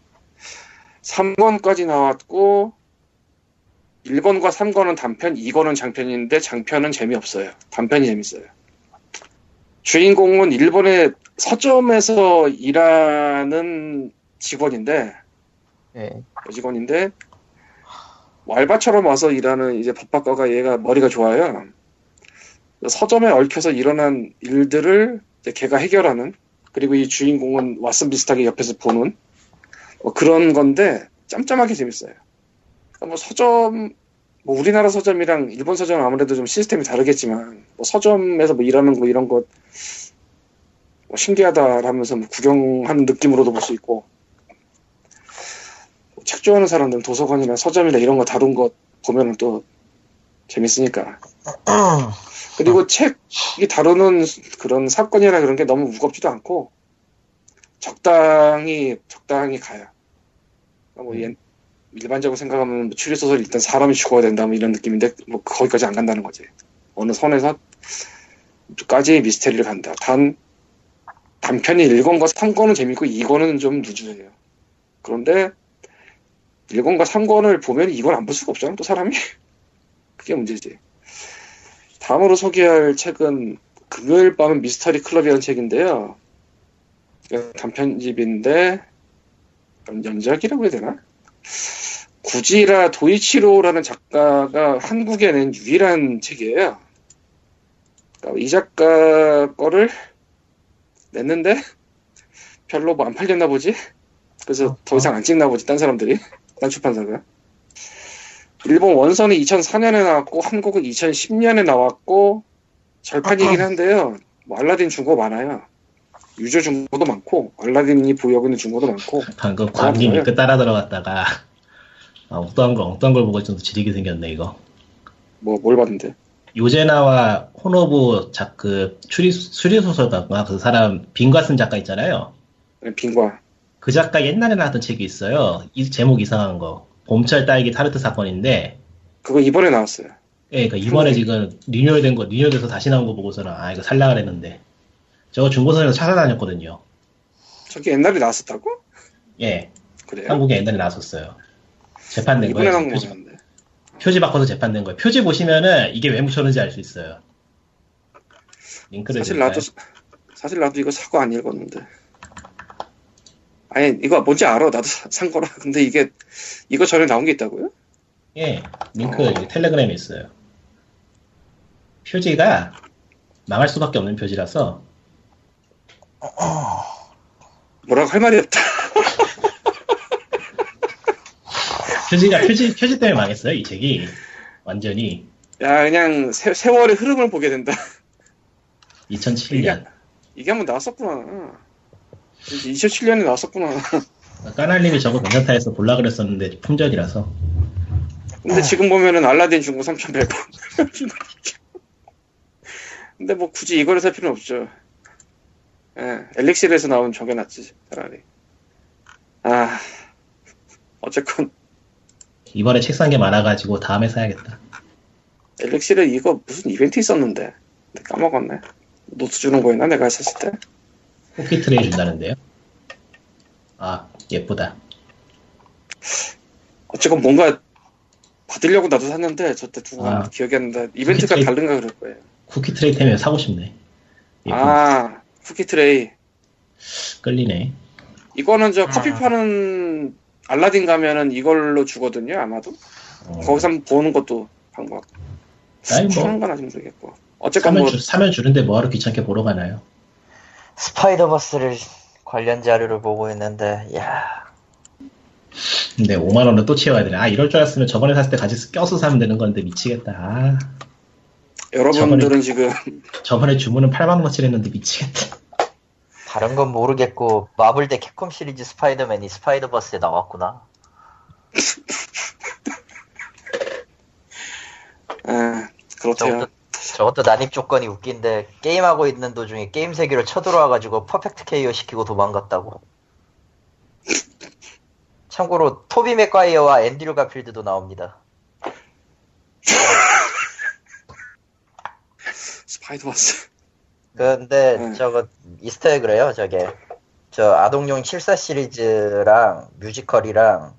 3권까지 나왔고 1권과 3권은 단편, 2권은 장편인데 장편은 재미없어요. 단편이 재밌어요. 주인공은 일본의 서점에서 일하는 직원인데 예. 여직원인데 왈바처럼 와서 일하는 이제 법학과가 얘가 머리가 좋아요. 서점에 얽혀서 일어난 일들을 걔가 해결하는 그리고 이 주인공은 왓슨 비슷하게 옆에서 보는 뭐 그런 건데 짬짬하게 재밌어요. 그러니까 뭐 서점 뭐 우리나라 서점이랑 일본 서점은 아무래도 좀 시스템이 다르겠지만 뭐 서점에서 뭐 일하는 거 이런 거뭐 신기하다라면서 뭐 구경하는 느낌으로도 볼 수 있고 책 좋아하는 사람들은 도서관이나 서점이나 이런 거 다룬 거 보면은 또 재밌으니까. 그리고 책이 다루는 그런 사건이나 그런 게 너무 무겁지도 않고 적당히 적당히 가요. 뭐 옛- 일반적으로 생각하면 뭐 추리 소설 일단 사람이 죽어야 된다 뭐 이런 느낌인데 뭐 거기까지 안 간다는 거지. 어느 선에서 까지의 미스테리를 간다. 단 단편이 1권과 3권은 재밌고 2권은 좀 누주해요. 그런데 1권과 3권을 보면 2권 안볼 수가 없잖아 또 사람이. 그게 문제지. 다음으로 소개할 책은 금요일 밤은 미스터리 클럽이라는 책인데요. 단편집인데 연- 연작이라고 해야 되나? 구지라 도이치로라는 작가가 한국에 낸 유일한 책이에요. 그러니까 이 작가 거를 냈는데 별로 뭐 안 팔렸나 보지? 그래서 더 이상 안 찍나 보지, 딴 사람들이. 딴 출판사가. 일본 원선이 2004년에 나왔고, 한국은 2010년에 나왔고, 절판이긴 한데요. 뭐 알라딘 중고 많아요. 유저 중고도 많고, 알라딘이 보유하고 있는 중고도 많고, 방금 뭐야? 끝 따라 들어갔다가 아, 엉뚱한 거 엉뚱한 걸 보고 좀 지리게 생겼네 이거. 뭐, 뭘 봤는데. 요제나와 호노부 작그 추리 추리 소설가가 그 사람 빙과 쓴 작가 있잖아요. 빙과. 그 작가 옛날에 나왔던 책이 있어요. 이 제목 이상한 거. 봄철 딸기 타르트 사건인데 그거 이번에 나왔어요. 예, 그러니까 이번에 음. 지금 리뉴얼된 거, 리뉴얼돼서 다시 나온 거 보고서는 아 이거 살라 그랬는데 저거 중고서에서 찾아다녔거든요. 저게 옛날에 나왔었다고? 예, 그래요? 한국에 옛날에 나왔었어요. 재판된 이번에 거예요. 나온 표지, 거였는데. 표지 바꿔서 재판된 거예요. 표지 보시면은 이게 왜 묻혔는지 알 수 있어요. 링크를 사실 드릴까요? 나도 사실 나도 이거 사고 안 읽었는데. 아니 이거 뭔지 알아 나도 사- 산 거라. 근데 이게 이거 전에 나온 게 있다고요? 예, 링크 어. 텔레그램에 있어요. 표지가 망할 수밖에 없는 표지라서 뭐라고 할 말이 없다. 표지가 표지 표지 때문에 망했어요 이 책이 완전히 야 그냥 세, 세월의 흐름을 보게 된다. 2007년 이게 한번 나왔었구나. 2007년에 나왔었구나. 까날님이 저거 괜찮다 해서 볼라 그랬었는데 품절이라서 근데 지금 보면은 알라딘 중고 3,100원. 근데 뭐 굳이 이거를 살 필요는 없죠. 예, 엘릭실에서 나온 저게 낫지, 차라리. 아, 어쨌건, 이번에 책 산 게 많아가지고 다음에 사야겠다. 엘릭실에 이거 무슨 이벤트 있었는데. 까먹었네. 노트 주는 거였나, 내가 샀을 때? 쿠키 트레이 준다는데요. 아 예쁘다. 어쨌건 뭔가 받으려고 나도 샀는데, 저때 두고 아. 기억이 안 나는데, 이벤트가 쿠키 트레이- 다른가 그럴 거예요. 쿠키 트레이 때문에 사고 싶네. 예쁘네. 아, 쿠키 트레이. 끌리네. 이거는 저 커피 파는 알라딘 가면은 이걸로 주거든요, 아마도. 어, 거기서 한번 보는 것도 방법. 아니 뭐 추는 건 아직 모르겠고. 어쨌건 사면, 뭐, 주, 사면 주는데 뭐하러 귀찮게 보러 가나요? 스파이더버스를 관련 자료를 보고 있는데, 야 근데 5만 원을 또 채워야 되네. 아 이럴 줄 알았으면 저번에 샀을 때 같이 껴서 사면 되는 건데 미치겠다. 아, 여러분들은 지금 저번에 주문은 8만 원어치 했는데 미치겠다. 다른 건 모르겠고 마블 대 캡콤 시리즈 스파이더맨이 스파이더버스에 나왔구나. 아, 그렇대요. 저것도, 난입 조건이 웃긴데 게임하고 있는 도중에 게임 세계로 쳐들어와가지고 perfect KO 시키고 도망갔다고. 참고로 토비 맥과이어와 앤드류 가필드도 나옵니다. 스파이더버스. 근데 음. 저거 Easter egg래요 저게 저 아동용 74 시리즈랑 뮤지컬이랑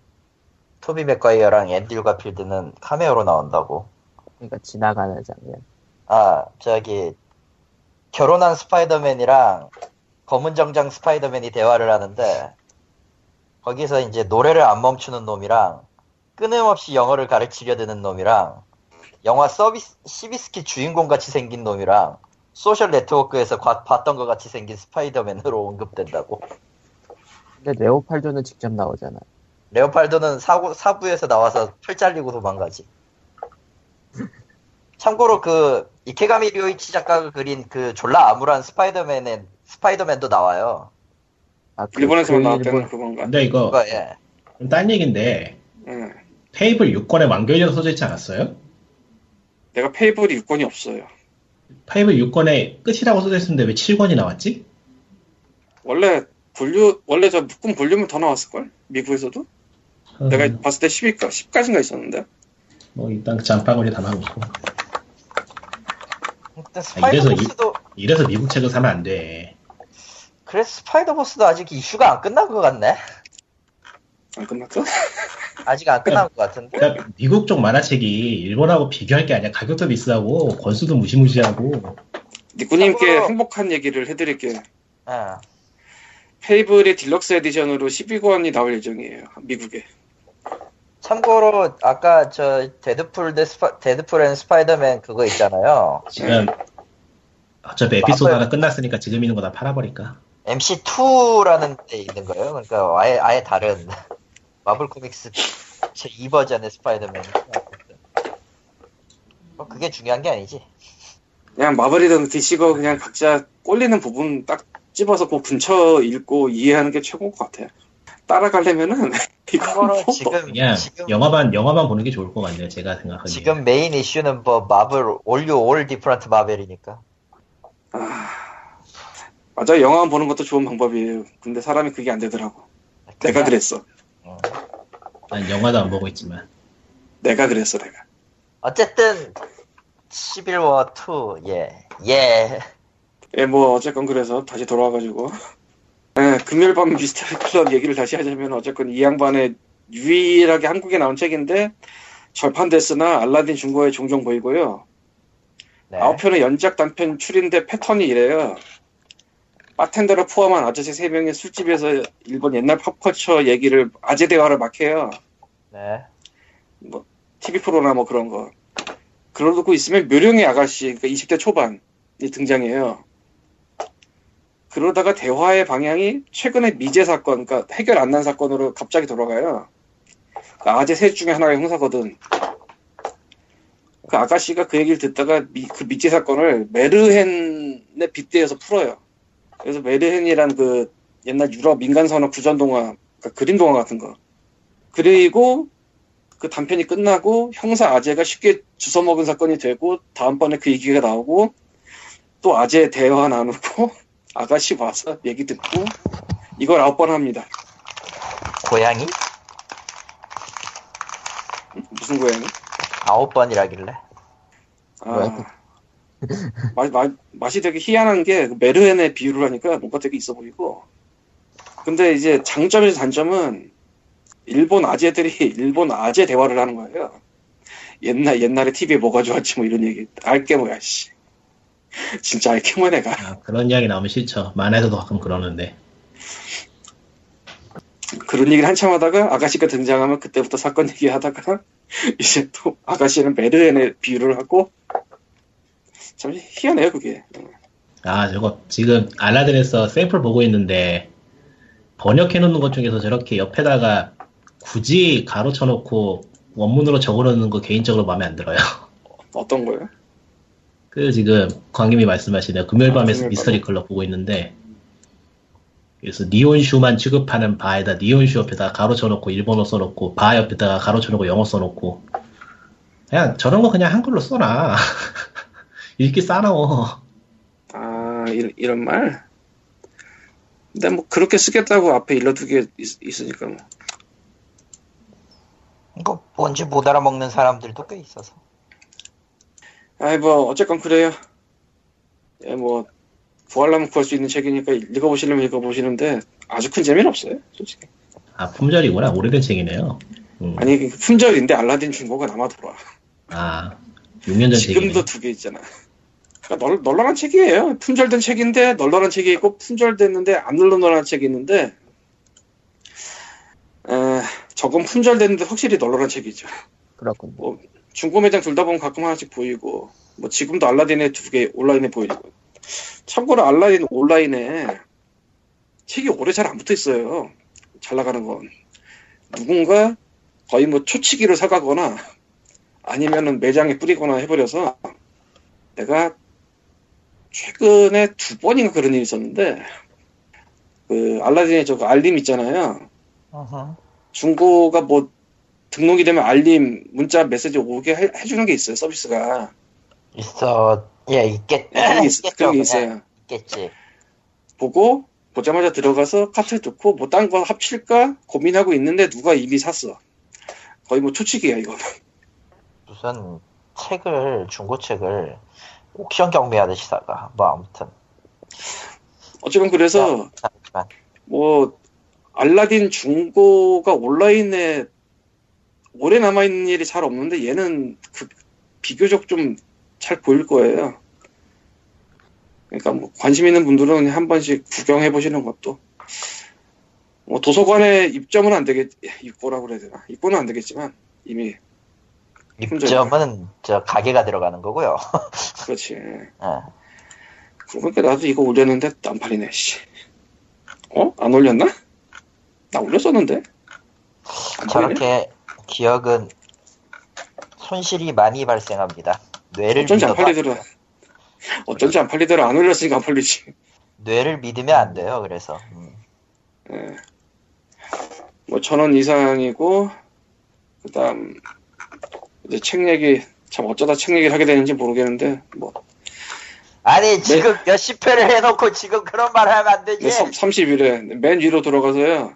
토비 맥과이어랑 앤드류 가필드는 카메오로 나온다고 그러니까 지나가는 장면. 아 저기 결혼한 스파이더맨이랑 검은 정장 스파이더맨이 대화를 하는데 거기서 이제 노래를 안 멈추는 놈이랑 끊임없이 영어를 가르치려 드는 놈이랑 영화 서비스 씨비스킷 주인공 같이 생긴 놈이랑 소셜 네트워크에서 과- 봤던 것 같이 생긴 스파이더맨으로 언급된다고. 근데 레오팔돈은 직접 나오잖아. 레오팔돈은 사구, 사부에서 나와서 팔 잘리고 도망가지. 참고로 그 이케가미 료이치 작가가 그린 그 졸라 암울한 스파이더맨의 스파이더맨도 나와요. 아, 그- 일본에서 그 나왔다는 일본- 그건가? 근데 이거 그거 예. 좀 딴 얘기인데 응. 페이블 6권에 완결이라고 써져 있지 않았어요? 내가 페이블이 6권이 없어요. 페이블 6권에 끝이라고 써져 있었는데 왜 7권이 나왔지? 원래 볼륨 원래 저 묶음 볼륨은 더 나왔을 걸? 미국에서도? 음, 내가 봤을 때 10일까 10까지인가 있었는데 뭐 일단 장바구니 담아놓고 근데 아, 이래서 이- 스파이더버스도 이 래서 미국 책을 사면 안 돼. 그래 스파이더버스도 아직 이슈가 안 끝난 것 같네. 안 끝났어? 아직 안 끝난 것 같은데. 그러니까 미국 쪽 만화책이 일본하고 비교할 게 아니야. 가격도 비싸고 권수도 무시무시하고. 니꾸님께 참고로- 행복한 얘기를 해드릴게. 어. 페이블의 deluxe edition으로 12권이 나올 예정이에요. 미국에. 참고로 아까 저 데드풀 대 스파, 데드풀 앤 스파이더맨 그거 있잖아요. 지금 어차피 에피소드 마블- 하나 끝났으니까 지금 있는 거 다 팔아버릴까. MC2라는 데 있는 거예요. 그러니까 아예 아예 다른 마블 코믹스 제 2버전의 스파이더맨. 뭐 그게 중요한 게 아니지. 그냥 마블이든 DC가 그냥 각자 꼴리는 부분 딱 집어서 그 근처 읽고 이해하는 게 최고인 것 같아요. 따라가려면은 이거 참고로 뭐 지금 그냥 지금 영화만 영화만 보는 게 좋을 것 같네요. 제가 생각하기에. 지금 메인 이슈는 뭐 마블 올류 올 Different Marvel이니까. 맞아 영화만 보는 것도 좋은 방법이에요. 근데 사람이 그게 안 되더라고. 내가 그냥- 그랬어. 어. 난 영화도 안 보고 있지만. 내가 그랬어 내가. 어쨌든 11워 2 예. 예. 예, 뭐 어쨌건 그래서 다시 돌아와가지고 예, 금요일 밤 미스터리 클럽 얘기를 다시 하자면 어쨌건 이 양반의 유일하게 한국에 나온 책인데 절판됐으나 알라딘 중고에 종종 보이고요. 네. 아홉 편의 연작 단편 출인데 패턴이 이래요. 바텐더를 포함한 아저씨 세 명이 술집에서 일본 옛날 팝컬처 얘기를 아재 대화를 막 해요. 네. TV 프로나 뭐 그런 거. 그러고 있으면 묘령의 아가씨, 그러니까 20대 초반이 등장해요. 그러다가 대화의 방향이 최근에 미제 사건, 그러니까 해결 안 난 사건으로 갑자기 돌아가요. 그 아재 셋 중에 하나가 형사거든. 그 아가씨가 그 얘기를 듣다가 미, 그 미제 사건을 메르헨에 빗대어서 풀어요. 그래서 메르헨이란 그 옛날 유럽 민간선언 구전동화, 그러니까 그림 동화 같은 거. 그리고 그 단편이 끝나고 형사 아재가 쉽게 주워 먹은 사건이 되고 다음번에 그 얘기가 나오고 또 아재 대화 나누고 아가씨 와서 얘기 듣고 이걸 아홉 번 합니다. 고양이 무슨 고양이? 아홉 번이라길래. 아, 맛, 맛, 맛이 되게 희한한 게그 메르헨의 비유를 하니까 뭔가 되게 있어 보이고 근데 이제 장점에서 단점은 일본 아재들이 일본 아재 대화를 하는 거예요. 옛날 옛날에 TV에 뭐가 좋았지 뭐 이런 얘기 알게 뭐야 씨. 진짜 뭐 내가. 아, 그런 이야기 나오면 싫죠. 만화에서도 가끔 그러는데. 그런 얘기를 한참 하다가 아가씨가 등장하면 그때부터 사건 얘기하다가 이제 또 아가씨는 메르헨의 비유를 하고 참 희한해요 그게. 아, 저거 지금 알라딘에서 샘플 보고 있는데 번역해 놓는 것 중에서 저렇게 옆에다가 굳이 가로 쳐 놓고 원문으로 적어 놓는 거 개인적으로 마음에 안 들어요. 어떤 거예요? 그 지금 광님이 말씀하시는 금요일 아, 밤에 금요일 미스터리 클럽 보고 있는데 그래서 니온슈만 취급하는 바에다 니온슈 옆에다 가로 쳐 놓고 일본어 써 놓고 바 옆에다가 가로 쳐 놓고 영어 써 놓고 그냥 저런 거 그냥 한글로 써놔 읽기 싸나워 아 이, 이런 말? 근데 뭐 그렇게 쓰겠다고 앞에 일러두개 있, 으니까 뭐. 이거 뭔지 못 알아먹는 사람들도 꽤 있어서. 아이 뭐 어쨌건 그래요. 예, 뭐 구하려면 구할 수 있는 책이니까 읽어보시려면 읽어보시는데 아주 큰 재미는 없어요 솔직히. 아 품절이구나 오래된 책이네요 음. 아니 그 품절인데 알라딘 중고가 남아 돌아. 아 6년 전 책이네 지금도 두 개 있잖아. 그러니까 널, 널널한 책이에요. 품절된 책인데 널널한 책이 있고 품절됐는데 안 널널한 책이 있는데 에, 저건 품절됐는데 확실히 널널한 책이죠. 그렇군요. 중고 매장 둘다 보면 가끔 하나씩 보이고 뭐 지금도 알라딘에 두 개 온라인에 보이고 참고로 알라딘 온라인에 책이 오래 잘 안 붙어 있어요. 잘 나가는 건 누군가 거의 뭐 초치기로 사가거나 아니면은 매장에 뿌리거나 해버려서 내가 최근에 두 번인가 그런 일이 있었는데 그 알라딘에 저거 알림 있잖아요. 중고가 뭐 등록이 되면 알림 문자 메시지 오게 해, 해주는 게 있어요 서비스가 있어. 예, 있겠, 그런 게, 있, 있겠죠. 그런 게 있어요. 있겠지. 보고 보자마자 들어가서 카트 듣고 뭐 딴 거 합칠까 고민하고 있는데 누가 이미 샀어. 거의 뭐 초치기야 이거. 무슨 책을, 중고책을 옥션 경매하듯이 사가. 뭐, 아무튼. 어쨌건 그래서. 뭐 알라딘 중고가 온라인에 오래 남아 있는 일이 잘 없는데 얘는 그 비교적 좀 잘 보일 거예요. 그러니까 뭐 관심 있는 분들은 한 번씩 구경해 보시는 것도 뭐 도서관에 입점은 안 되겠 입고라고 그래야 되나 입고는 안 되겠지만 이미 입점은 저 가게가 들어가는 거고요. 그렇지. 예. 그러니까 나도 이거 올렸는데 안 팔리네. 씨. 어? 안 올렸나? 나 올렸었는데. 저렇게 기억은 손실이 많이 발생합니다. 뇌를 어쩐지 안 팔리더라. 어쩐지 안 팔리더라. 안 올렸으니까 안 팔리지. 뇌를 믿으면 안 돼요. 그래서 음. 예. 뭐천 원 이상이고 그다음 이제 책 얘기 참 어쩌다 책 얘기를 하게 되는지 모르겠는데 뭐 아니 지금 몇십 회를 해놓고 지금 그런 말 하면 안 되지. 30일에 맨 위로 들어가서요.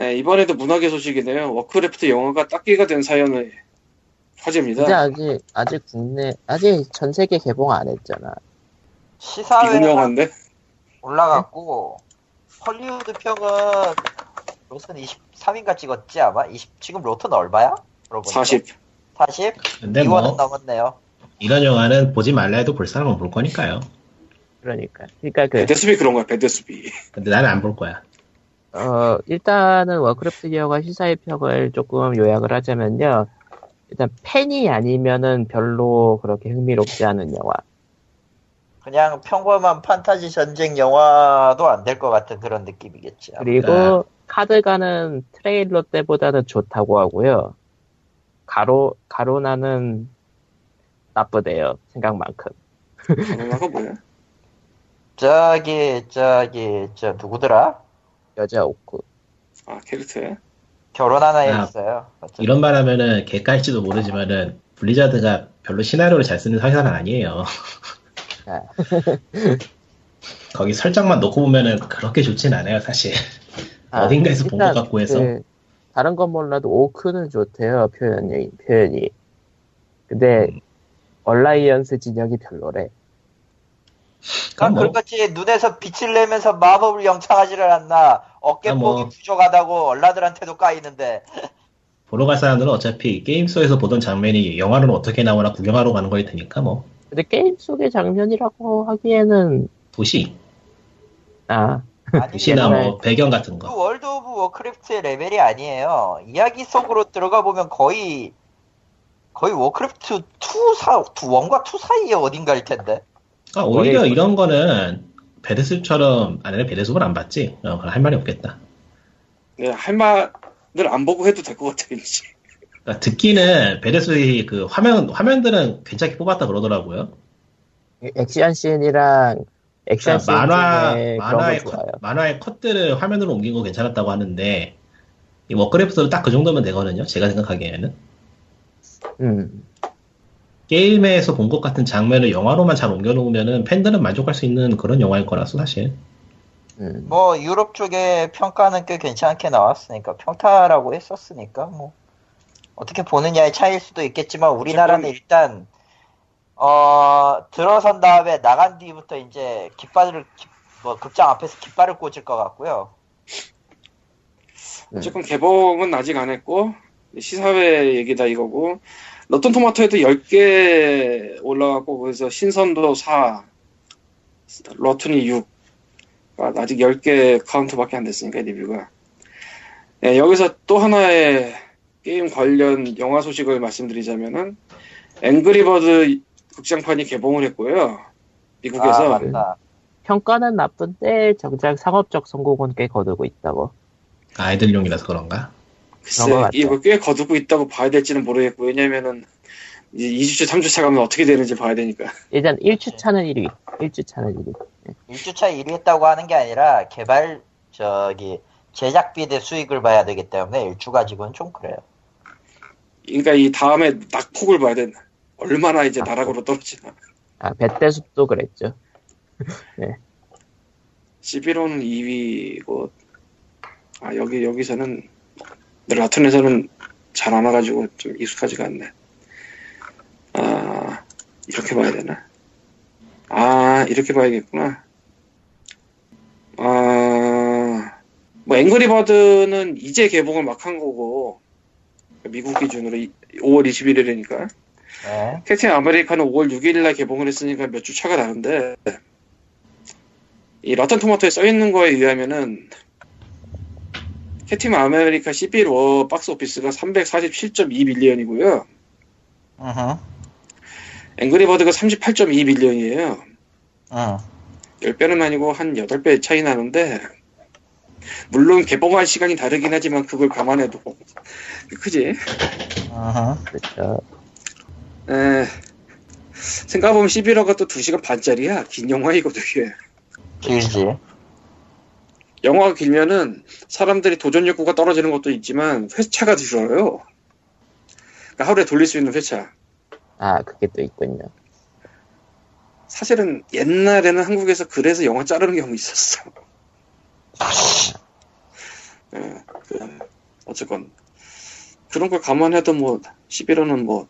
예, 이번에도 문학의 소식이네요. 워크래프트 영화가 딱기가 된 사연의 화제입니다. 근데 아직 아직 국내 아직 전 세계 개봉 안 했잖아. 미국 시사회가 영화인데 올라갔고 헐리우드 평은 로튼 23인가 찍었지 아마? 20, 지금 로튼 얼마야? 물어보니까. 40. 40? 근데 2원은 뭐 넘었네요. 이런 영화는 보지 말라 해도 볼 사람은 볼 거니까요. 그러니까 그러니까 그 배대슈 그런 거야. 배대슈. 근데 나는 안 볼 거야. 어, 일단은 워크래프트 기어가 시사회 평을 조금 요약을 하자면요. 일단 팬이 아니면은 별로 그렇게 흥미롭지 않은 영화. 그냥 평범한 판타지 전쟁 영화도 안 될 것 같은 그런 느낌이겠지. 그리고 카드가는 트레일러 때보다는 좋다고 하고요. 가로, 가로나는 나쁘대요. 생각만큼. 영화가 뭐야? 저기 저기 저 누구더라? 여자 오크. 아 캐릭터야? 결혼하나 애 아, 있어요. 어쨌든. 이런 말 하면은 개깔지도 모르지만은 블리자드가 별로 시나리오를 잘 쓰는 회사는 아니에요. 아. 거기 설정만 놓고 보면은 그렇게 좋진 않아요, 사실. 아, 어딘가에서 본 것 같고 해서. 그 다른 건 몰라도 오크는 좋대요. 표현이, 표현이. 근데, 음. 얼라이언스 진영이 별로래. 아, 그럼 뭐, 그렇지 눈에서 빛을 내면서 마법을 영창하지를 않나. 어깨폭이 뭐. 부족하다고 얼라들한테도 까이는데. 보러 갈 사람들은 어차피 게임 속에서 보던 장면이 영화로는 어떻게 나오나 구경하러 가는 거일 테니까 뭐. 근데 게임 속의 장면이라고 하기에는, 도시, 아, 아니 도시나 뭐 배경 같은 그 거. 월드 오브 워크래프트의 레벨이 아니에요. 이야기 속으로 들어가 보면 거의 거의 워크래프트 2 사, 1과 2 사이에 어딘가일 텐데 아, 오히려 이런 거는 배대슈처럼 아니 배대슈는 안 봤지. 어, 그럼 할 말이 없겠다. 네, 할 말을 안 보고 해도 될 것 같아 왠지. 그러니까 듣기는 배대슈의 그 화면 화면들은 괜찮게 뽑았다 그러더라고요. 액션 씬이랑 액션 씬 그러니까 만화 만화의. 컷, 만화의 컷들을 화면으로 옮긴 거 괜찮았다고 하는데 이 워크래프트도 딱그 정도면 되거든요. 제가 생각하기에는 음. 게임에서 본 것 같은 장면을 영화로만 잘 옮겨놓으면은 팬들은 만족할 수 있는 그런 영화일 거라서 사실. 음. 뭐 유럽 쪽에 평가는 꽤 괜찮게 나왔으니까 평타라고 했었으니까 뭐 어떻게 보느냐의 차이일 수도 있겠지만 우리나라는 일단 어 들어선 다음에 나간 뒤부터 이제 깃발을 깃- 뭐 극장 앞에서 깃발을 꽂을 것 같고요. 음. 어쨌건 개봉은 아직 안 했고 시사회 얘기다 이거고 로튼 토마토에도 10개 올라갔고 그래서 신선도 4 러튼이 6 아, 아직 10개 카운트밖에 안 됐으니까 리뷰가 네, 여기서 또 하나의 게임 관련 영화 소식을 말씀드리자면은 앵그리버드 극장판이 개봉을 했고요 미국에서 아 맞다. 평가는 나쁜데 정작 상업적 성공은 꽤 거두고 있다고. 아이들용이라서 그런가? 글쎄. 이거 꽤 거두고 있다고 봐야 될지는 모르겠고, 왜냐면은, 이제 2주차, 3주차 가면 어떻게 되는지 봐야 되니까. 일단 1주차는 1위. 1주차는 1위. 1주차 1위 했다고 하는 게 아니라 개발 저기 제작비 대 수익을 봐야 되기 때문에 1주 가지고는 좀 그래요. 그러니까 이 다음에 낙폭을 봐야 된다. 얼마나 이제 나락으로 떨어지나. 아, 배대숲도 그랬죠. 11호는 2위고, 아, 여기, 여기서는, 라툰에서는 잘 안 와가지고 좀 익숙하지가 않네. 아, 이렇게 봐야 되나? 아, 이렇게 봐야겠구나. 아, 뭐, 앵그리버드는 이제 개봉을 막 한 거고, 미국 기준으로 5월 21일이니까. 네. 캡틴 아메리카는 5월 6일날 개봉을 했으니까 몇 주 차가 나는데 이 Rotten Tomato에 써 있는 거에 의하면은 캡틴 아메리카 11월 박스 오피스가 347.2 million이고요. 으흠. 앵그리 버드가 38.2 밀리언이에요. 응. 10배는 아니고 한 8배 차이 나는데 물론 개봉할 시간이 다르긴 하지만 그걸 감안해도 크지? 으흠. 그렇죠. 에, 생각해보면 11호가 또 2시간 반짜리야. 긴 영화이거든, 이게. 길지. 영화가 길면은 사람들이 도전 욕구가 떨어지는 것도 있지만 회차가 줄어요. 그러니까 하루에 돌릴 수 있는 회차. 아, 그게 또 있군요. 사실은 옛날에는 한국에서 그래서 영화 자르는 경우 있었어. 예, 그, 어쨌건 그런 걸 감안해도 뭐 11호는 뭐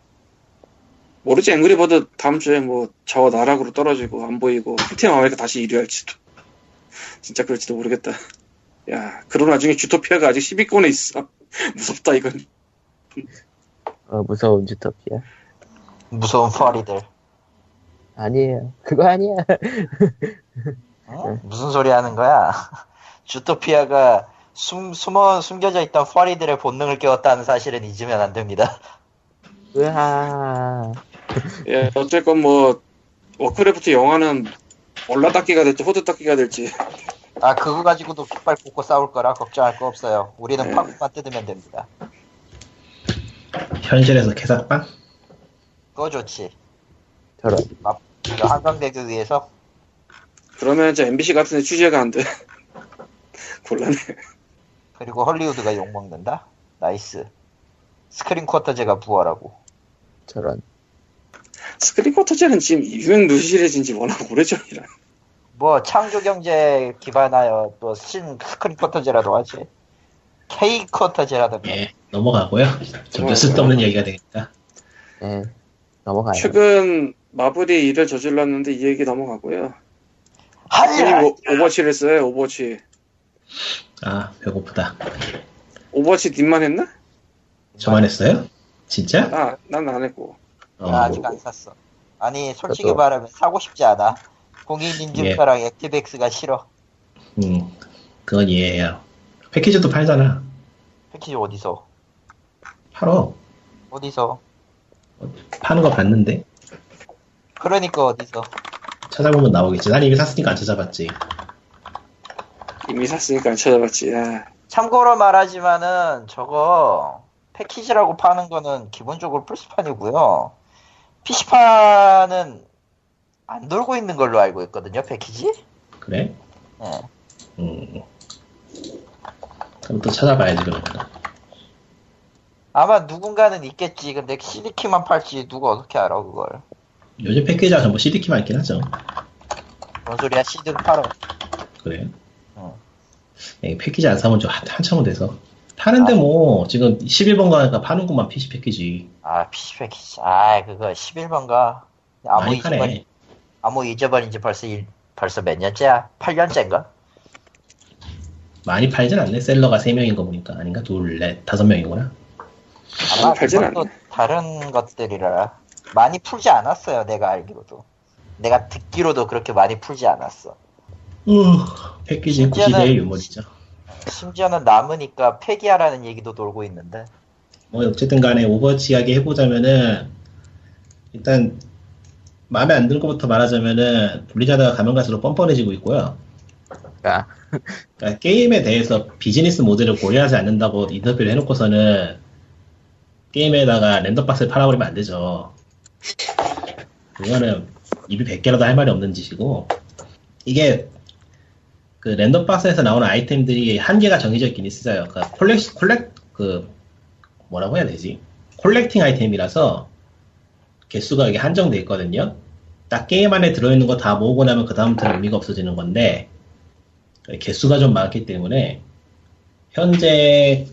모르지 앵그리버드 다음 주에 뭐 저 나락으로 떨어지고 안 보이고 캡틴 아메리카 다시 1위 할지도 진짜 그럴지도 모르겠다. 야, 그런 와중에 주토피아가 아직 10위권에 있어. 무섭다 이건. 어, 무서운 주토피아. 무서운 furry들. 아니에요. 그거 아니야. 어? 무슨 소리 하는 거야? 주토피아가 숨, 숨어, 숨겨져 있던 furry들의 본능을 깨웠다는 사실은 잊으면 안 됩니다. 으하. 예, 어쨌건 뭐 워크래프트 영화는 얼라닦이가 될지 호드닦이가 될지 아, 그거 가지고도 깃발 꽂고 싸울 거라 걱정할 거 없어요. 우리는 네. 팍팍 뜯으면 됩니다. 현실에서 깃삭빵? 그거 좋지. 저런. 저 한강대교 위에서 그러면 이제 MBC 같은 데 취재가 안 돼. 곤란해. 그리고 헐리우드가 욕먹는다? Nice. 스크린 쿼터제가 부활하고. 저런. 스크린 쿼터제는 지금 유명무실해진 지 워낙 오래전이라. 뭐 창조 경제 기반하여 또 신 스크린 쿼터제라도 하지. K 쿼터제라든가. 예, 넘어가고요. 점점 쓸데없는 얘기가 되니까. 예. 넘어가요. 최근 마블이 일을 저질렀는데 이 얘기 넘어가고요. 오- 오버워치를 했어요, 오버워치. 아, 배고프다. 오버워치 님만 했나? 저만 했어요? 진짜? 나, 난 안 했고. 어, 나 아직 안 샀어. 아니 솔직히 저도- 말하면 사고 싶지 않아. 공인인증서랑 예. ActiveX가 싫어. 음, 그건 이해해요. 패키지도 팔잖아. 패키지 어디서? 팔어. 어디서? 파는 거 봤는데? 그러니까 어디서? 찾아보면 나오겠지. 난 이미 샀으니까 안 찾아봤지. 이미 샀으니까 안 찾아봤지. 아, 참고로 말하지만은 저거 패키지라고 파는 거는 기본적으로 플스판이고요. PC판은 안 돌고 있는 걸로 알고 있거든요, 패키지? 그래? 예. 음. 그럼 또 찾아봐야지, 그러면. 아마 누군가는 있겠지. 근데 CD키만 팔지 누가 어떻게 알아, 그걸. 요즘 패키지가 전부 CD키만 있긴 하죠. 뭔 소리야, CD 팔어. 그래. 어. 예, 패키지 안 사면 좀 한, 한참은 돼서. 파는데 아. 뭐, 지금 11번 가니까 파는구만, PC 패키지. 아, PC 패키지. 아, 그거 11번가. 아무 많이 파네. 아무 잊어버린 지 벌써, 일- 벌써 몇 년째야? 8년째인가? 많이 팔진 않네. 셀러가 3명인 거 보니까. 아닌가? 둘, 넷, 다섯 명이구나. 아마 팔진 그것도 않네. 다른 것들이라. 많이 풀지 않았어요, 내가 알기로도. 내가 듣기로도 그렇게 많이 풀지 않았어. 음, 패키지 90대의 유물이죠. 심지어는 남으니까 폐기하라는 얘기도 돌고 있는데. 뭐, 어쨌든 간에 오버워치 이야기 해보자면은, 일단, 마음에 안 드는 것부터 말하자면은, 블리자드가 가면 갈수록 뻔뻔해지고 있고요. 아, 그러니까 게임에 대해서 비즈니스 모델을 고려하지 않는다고 인터뷰를 해놓고서는 게임에다가 랜덤박스를 팔아버리면 안 되죠. 그거는 입이 100개라도 할 말이 없는 짓이고 이게 그 랜덤박스에서 나오는 아이템들이 한계가 정해져 있긴 있어요. 그러니까 collec- collec- 그 뭐라고 해야 되지? 콜렉팅 아이템이라서 개수가 이게 한정돼 있거든요. 딱 게임 안에 들어있는 거 다 모으고 나면 그 다음부터는 의미가 없어지는 건데 개수가 좀 많기 때문에 현재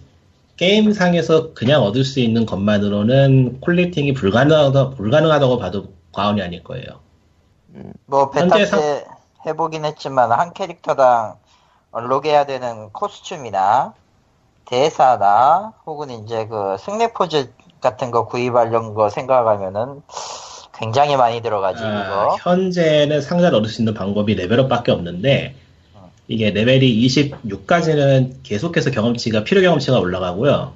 게임상에서 그냥 얻을 수 있는 것만으로는 콜렉팅이 불가능하다, 불가능하다고 봐도 과언이 아닐 거예요. 뭐 베타 때 상- 해보긴 했지만 한 캐릭터당 언록해야 되는 코스튬이나 대사나 혹은 이제 그 승리 포즈 같은 거 구입하려는 거 생각하면은 굉장히 많이 들어가지 아, 이거. 현재는 상자를 얻을 수 있는 방법이 레벨업밖에 없는데 어. 이게 레벨이 26까지는 계속해서 경험치가 필요 경험치가 올라가고요.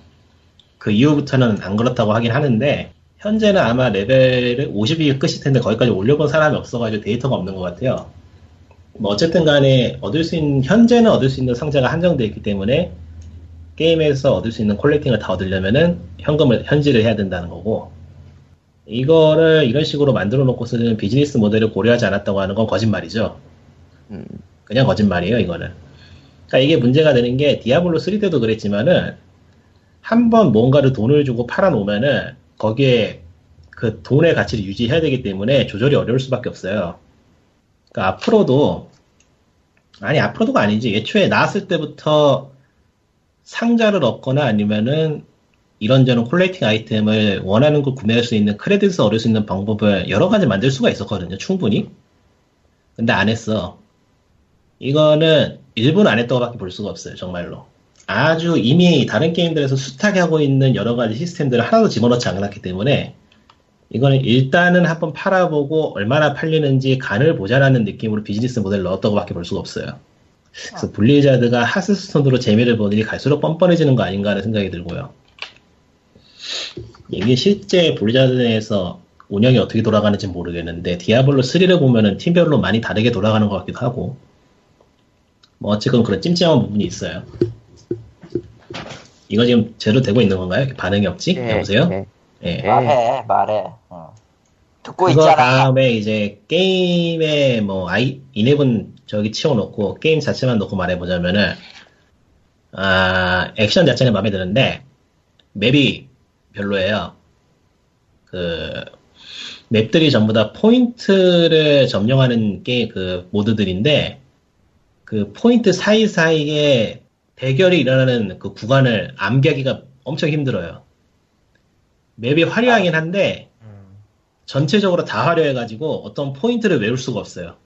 그 이후부터는 안 그렇다고 하긴 하는데 현재는 아마 레벨을 50이 끝일 텐데 거기까지 올려본 사람이 없어가지고 데이터가 없는 것 같아요. 뭐 어쨌든 간에 얻을 수 있는 현재는 얻을 수 있는 상자가 한정되어 있기 때문에 게임에서 얻을 수 있는 콜렉팅을 다 얻으려면은 현금을 현질을 해야 된다는 거고 이거를 이런 식으로 만들어 놓고서는 비즈니스 모델을 고려하지 않았다고 하는 건 거짓말이죠. 음, 그냥 거짓말이에요, 이거는. 그러니까 이게 문제가 되는 게 디아블로 3 때도 그랬지만은 한 번 뭔가를 돈을 주고 팔아 놓으면은 거기에 그 돈의 가치를 유지해야 되기 때문에 조절이 어려울 수밖에 없어요. 그러니까 앞으로도 아니 앞으로도가 아니지 애초에 나왔을 때부터 상자를 얻거나 아니면은 이런저런 콜렉팅 아이템을 원하는 걸 구매할 수 있는 크레딧을 얻을 수 있는 방법을 여러 가지 만들 수가 있었거든요, 충분히. 근데 안 했어. 이거는 일부는 안 했다고밖에 볼 수가 없어요, 정말로. 아주 이미 다른 게임들에서 숱하게 하고 있는 여러 가지 시스템들을 하나도 집어넣지 않았기 때문에 이거는 일단은 한번 팔아보고 얼마나 팔리는지 간을 보자라는 느낌으로 비즈니스 모델을 넣었다고밖에 볼 수가 없어요. 그래서 블리자드가 하스스톤으로 재미를 본 이래 갈수록 뻔뻔해지는 거 아닌가 하는 생각이 들고요. 이게 실제 블리자드 내에서 운영이 어떻게 돌아가는지 모르겠는데 디아블로 3를 보면은 팀별로 많이 다르게 돌아가는 것 같기도 하고 뭐 어쨌건 그런 찜찜한 부분이 있어요. 이거 지금 제대로 되고 있는 건가요? 반응이 없지? 예, 여보세요? 예. 예. 예. 말해 말해. 어. 듣고 그거 있잖아. 다음에 이제 게임에 뭐 아이 in-app은 저기 치워놓고 게임 자체만 놓고 말해보자면은 아 액션 자체는 마음에 드는데 맵이 별로예요. 그 맵들이 전부 다 포인트를 점령하는 게임 그 모드들인데 그 포인트 사이사이에 대결이 일어나는 그 구간을 암기하기가 엄청 힘들어요. 맵이 화려하긴 한데 음. 전체적으로 다 화려해가지고 어떤 포인트를 외울 수가 없어요.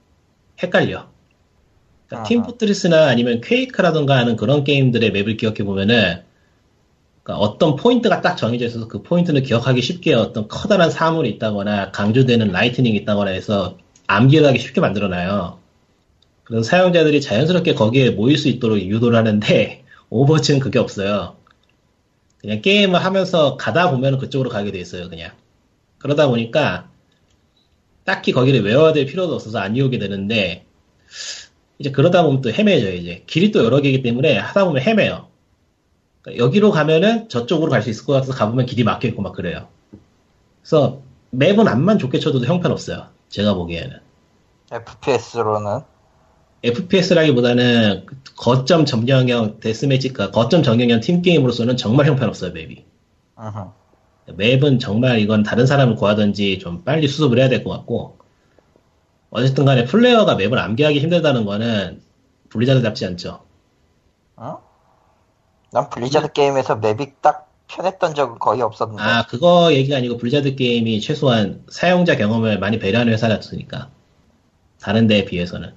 헷갈려. 그러니까. 팀포트리스나 아니면 퀘이크라던가 하는 그런 게임들의 맵을 기억해 보면은 그러니까 어떤 포인트가 딱 정해져 있어서 그 포인트는 기억하기 쉽게 어떤 커다란 사물이 있다거나 강조되는 lighting이 있다거나 해서 암기를 하기 쉽게 만들어놔요. 그래서 사용자들이 자연스럽게 거기에 모일 수 있도록 유도를 하는데 오버워치는 그게 없어요. 그냥 게임을 하면서 가다 보면 그쪽으로 가게 돼 있어요, 그냥. 그러다 보니까 딱히 거기를 외워야 될 필요도 없어서 안 외우게 되는데 이제 그러다 보면 또 헤매져요 이제 길이 또 여러 개이기 때문에 하다 보면 헤매요 여기로 가면은 저쪽으로 갈 수 있을 것 같아서 가보면 길이 막혀 있고 막 그래요 그래서 맵은 암만 좋게 쳐도 형편 없어요 제가 보기에는 FPS로는 FPS라기보다는 거점 점령형 데스매치가 거점 점령형 팀 게임으로서는 정말 형편없어요 맵이 음흠. 맵은 정말 이건 다른 사람을 구하든지 좀 빨리 수습을 해야 될 것 같고 어쨌든 간에 플레이어가 맵을 암기하기 힘들다는 거는 분리자드답지 않죠. 어? 난 블리자드 게임에서 맵이 딱 편했던 적은 거의 없었는데. 아 그거 얘기가 아니고 블리자드 게임이 최소한 사용자 경험을 많이 배려하는 회사였으니까 다른 데에 비해서는.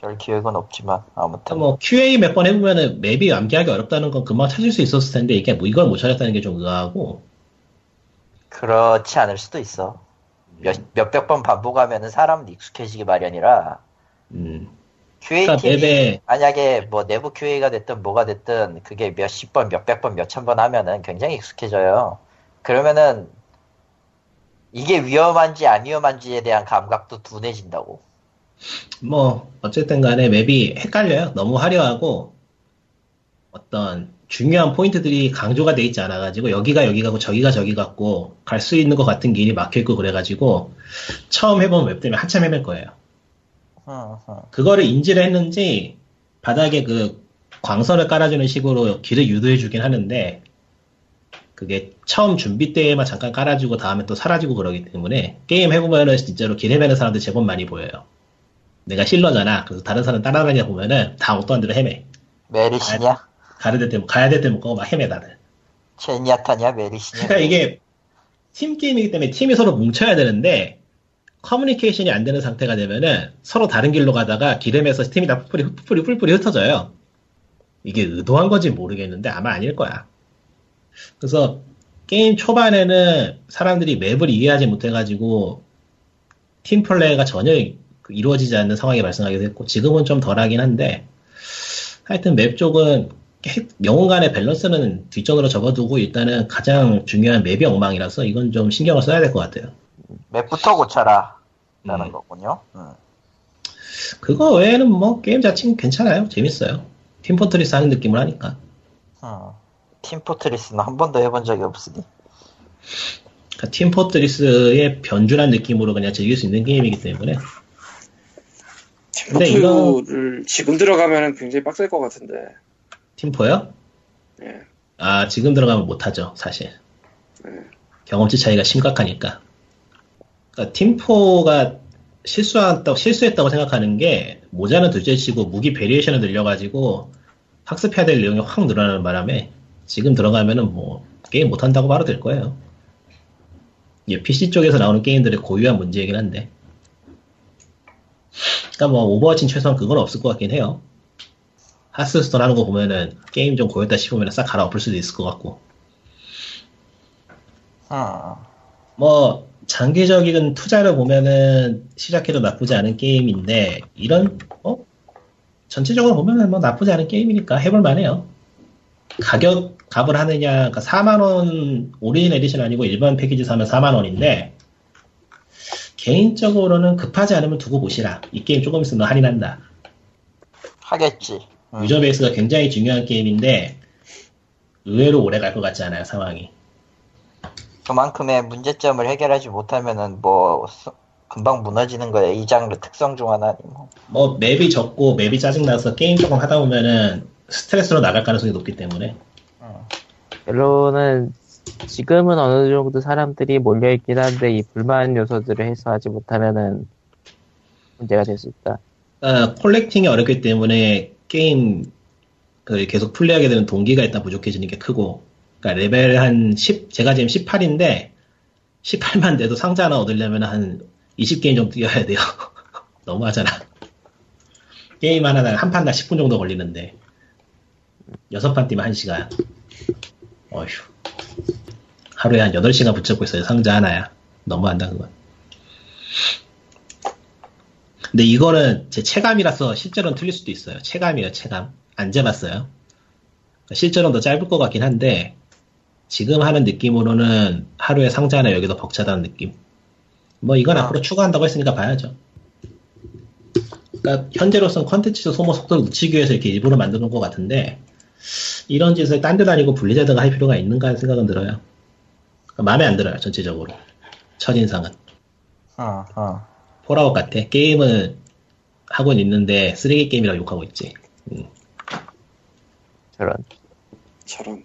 별 기획은 없지만 아무튼. 뭐 QA 몇 번 해보면은 맵이 암기하기 어렵다는 건 금방 찾을 수 있었을 텐데 이게 뭐 이걸 못 찾았다는 게 좀 의아하고. 그렇지 않을 수도 있어. 몇, 몇백 번 반복하면은 사람은 익숙해지기 마련이라. 음 QA 그러니까 팀이 맵에 만약에 뭐 내부 QA가 됐든 뭐가 됐든 그게 몇십 번, 몇백 번, 몇천 번 하면은 굉장히 익숙해져요. 그러면은 이게 위험한지 안 위험한지에 대한 감각도 둔해진다고. 뭐 어쨌든 간에 맵이 헷갈려요. 너무 화려하고 어떤 중요한 포인트들이 강조가 돼 있지 않아 가지고 여기가 여기 가고 저기가 저기 같고 갈 수 있는 것 같은 길이 막혀 있고 그래 가지고 처음 해본 map 때문에 한참 헤맬 거예요. 그거를 인지를 했는지 바닥에 그 광선을 깔아주는 식으로 길을 유도해 주긴 하는데 그게 처음 준비 때에만 잠깐 깔아주고 다음에 또 사라지고 그러기 때문에 게임 해보면은 진짜로 길 헤매는 사람들 제법 많이 보여요. 내가 healer잖아. 그래서 다른 사람 따라다니다 보면은 다 어떤 데로 헤매. 메르시냐? 가야 될 때, 가야 될때못 가고 막 헤매 다들. 젠야타냐? 메르시냐? 그러니까 이게 팀 게임이기 때문에 팀이 서로 뭉쳐야 되는데 커뮤니케이션이 안 되는 상태가 되면은 서로 다른 길로 가다가 기름에서 팀이 다 뿔뿔이 뿔뿔이 뿔뿔이 흩어져요. 이게 의도한 건지 모르겠는데 아마 아닐 거야. 그래서 게임 초반에는 사람들이 map을 이해하지 못해가지고 팀 플레이가 전혀 이루어지지 않는 상황이 발생하기도 했고 지금은 좀 덜하긴 한데 하여튼 map 쪽은 영웅 간의 밸런스는 뒷전으로 접어두고 일단은 가장 중요한 map이 엉망이라서 이건 좀 신경을 써야 될 것 같아요. map부터 고쳐라. 라는 음. 거군요. 음. 그거 외에는 뭐 게임 자체는 괜찮아요. 재밌어요. 팀포트리스 하는 느낌을 하니까. 음. 팀포트리스는 한 번도 해본 적이 없으니. 그러니까 팀포트리스의 변주한 느낌으로 그냥 즐길 수 있는 게임이기 때문에 근데 팀포트를 지금 들어가면 굉장히 빡셀 것 같은데. 팀포요? 예. 아 지금 들어가면 못하죠 사실. 음. 경험치 차이가 심각하니까. 그러니까 팀포가 실수했다고, 실수했다고 생각하는 게 모자는 둘째치고 무기 variation을 늘려가지고 학습해야 될 내용이 확 늘어나는 바람에 지금 들어가면은 뭐 게임 못한다고 바로 될 거예요. 이게 PC 쪽에서 나오는 게임들의 고유한 문제이긴 한데. 그러니까 뭐 오버워치는 최소한 그건 없을 것 같긴 해요. 하스스톤 하는 거 보면은 게임 좀 고였다 싶으면 싹 갈아엎을 수도 있을 것 같고. 음. 뭐 장기적인 투자를 보면은 시작해도 나쁘지 않은 게임인데 이런 어 전체적으로 보면은 뭐 나쁘지 않은 게임이니까 해볼 만해요. 가격 값을 하느냐 그러니까 4만 원 오리진 에디션 아니고 일반 패키지 사면 4만 원인데 개인적으로는 급하지 않으면 두고 보시라. 이 게임 조금 있으면 할인한다. 하겠지. 음. 유저 베이스가 굉장히 중요한 게임인데 의외로 오래 갈 것 같지 않아요 상황이. 그만큼의 문제점을 해결하지 못하면은 뭐 수- 금방 무너지는 거야. 이 장르 특성 중 하나니 뭐. 뭐 맵이 적고 맵이 짜증나서 게임 조금 하다 보면은 스트레스로 나갈 가능성이 높기 때문에 음. 결론은 지금은 어느 정도 사람들이 몰려있긴 한데 이 불만 요소들을 해소하지 못하면은 문제가 될 수 있다. 아, collecting이 어렵기 때문에 게임 그 계속 플레이하게 되는 동기가 일단 부족해지는 게 크고 그러니까 레벨 한 10, 제가 지금 18인데 18만 돼도 상자 하나 얻으려면 한 20게임 정도 뛰어야 돼요. 너무하잖아. 게임 하나당 한 판당 10분 정도 걸리는데 6판 뛰면 1시간. 어휴. 하루에 한 8시간 붙잡고 있어요. 상자 하나야. 너무한다 그건. 근데 이거는 제 체감이라서 실제로는 틀릴 수도 있어요. 체감이에요, 체감. 안 재봤어요. 실제로는 더 짧을 것 같긴 한데, 지금 하는 느낌으로는 하루에 상자 하나 여기도 벅차다는 느낌. 뭐 이건 아. 앞으로 추가한다고 했으니까 봐야죠. 그러니까 현재로서는 컨텐츠 소모 속도를 늦추기 위해서 이렇게 일부러 만드는 것 같은데, 이런 짓을 딴 데 아니고 블리자드가 할 필요가 있는가 하는 생각은 들어요. 그러니까 마음에 안 들어요, 전체적으로. 첫인상은. 음, 음. 폴아웃 같아. 게임을 하고 있는데 쓰레기 게임이라고 욕하고 있지. 음. 저런. 저런.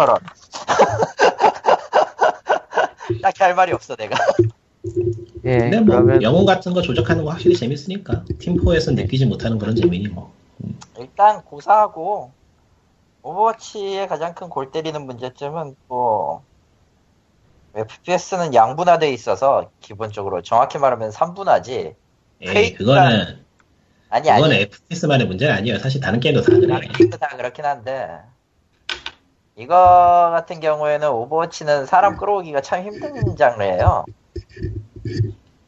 저런. 딱히 할 말이 없어 내가. 예, 근데 뭐 그러면 영웅 같은 거 조작하는 거 확실히 재밌으니까 팀포에서 느끼지 못하는 그런 재미니 뭐. 일단 고사하고 오버워치의 가장 큰 골 때리는 문제점은 뭐 FPS는 양분화돼 있어서 기본적으로 정확히 말하면 3분화지. 에이, 그거는 아니 그거는 아니. FPS만의 문제는 아니에요. 사실 다른 게임도 다 그래. 다른 게임도 다 그렇긴 한데 이거 같은 경우에는 오버워치는 사람 끌어오기가 참 힘든 장르예요.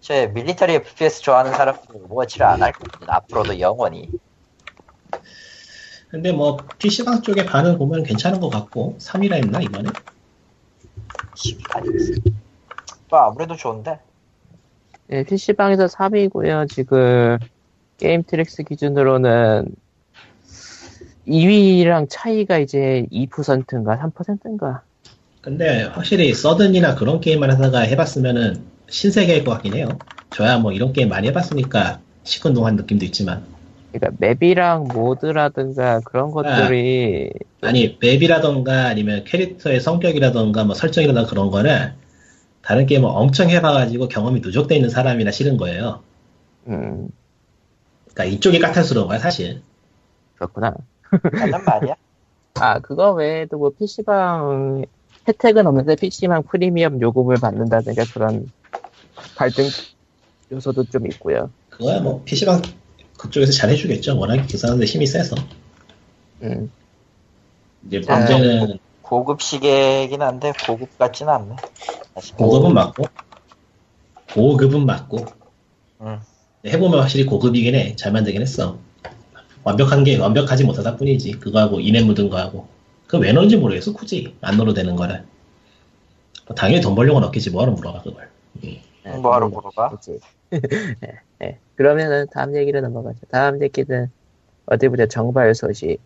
저 military FPS 좋아하는 사람들은 오버워치를 안 할 겁니다. 앞으로도 영원히. 근데 뭐 PC방 쪽에 반응 보면 괜찮은 것 같고 3위라 했나 이번에? 뭐 아무래도 좋은데 예, PC방에서 3위고요. 지금 게임 트랙스 기준으로는 2위랑 차이가 이제 2%인가 3%인가. 근데 확실히 서든이나 그런 게임만 하다가 해봤으면은 신세계일 것 같긴 해요. 저야 뭐 이런 게임 많이 해봤으니까 시큰둥한 느낌도 있지만 그러니까 map이랑 모드라든가 그런 것들이 아니 map이라던가 아니면 캐릭터의 성격이라던가 뭐 설정이라던가 그런 거는 다른 게임을 엄청 해봐가지고 경험이 누적돼 있는 사람이나 싫은 거예요. 음 그러니까 이쪽이 까탈스러운 거야 사실. 그렇구나. 맞는 말이야. 아 그거 외에도 뭐 PC방 혜택은 없는데 PC방 프리미엄 요금을 받는다든가 그런 갈등 요소도 좀 있고요. 그거야 뭐 PC방 그쪽에서 잘 해주겠죠. 워낙 그 사람들 힘이 세서. 음 이제 아, 문제는 고급 시계긴 한데 고급 같진 않네. 고급은 맞고 고급은 맞고 응. 해보면 확실히 고급이긴 해. 잘 만들긴 했어. 완벽한 게 완벽하지 못하다 뿐이지. 그거하고 인해 묻은 거하고. 그거 왜 넣는지 모르겠어. 굳이 안 넣어도 되는 거를. 뭐 당연히 돈 벌려고 넣겠지. 뭐하러 물어봐 그걸. 음. 네, 뭐하러 그건 물어봐? 그치. 네, 네. 그러면은 다음 얘기로 넘어가죠. 다음 얘기는 어디 보자 정발 소식.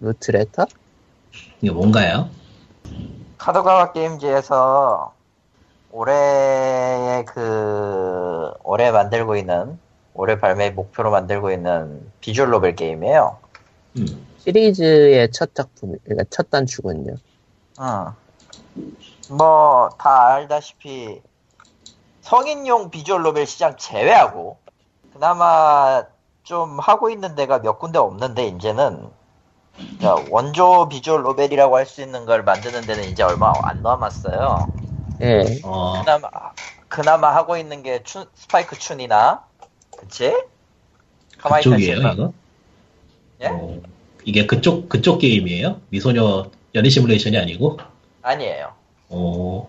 루트레터? 이게 뭔가요? 카도가와 게임즈에서 올해의 그 올해 만들고 있는 올해 발매 목표로 만들고 있는 비주얼 노벨 게임이에요. 음. 시리즈의 첫 작품, 그러니까 첫 단추군요. 뭐다 알다시피 성인용 비주얼 노벨 시장 제외하고 그나마 좀 하고 있는 데가 몇 군데 없는데 이제는 그러니까 원조 비주얼 노벨이라고 할 수 있는 걸 만드는 데는 이제 얼마 안 남았어요. 예. 어, 그나마 그나마 하고 있는 게 춘, 스파이크 춘이나 그치? 가만히 그쪽이에요 있다 이거? 예? 어, 이게 그쪽 그쪽 게임이에요? 미소녀 연애 시뮬레이션이 아니고? 아니에요. 어,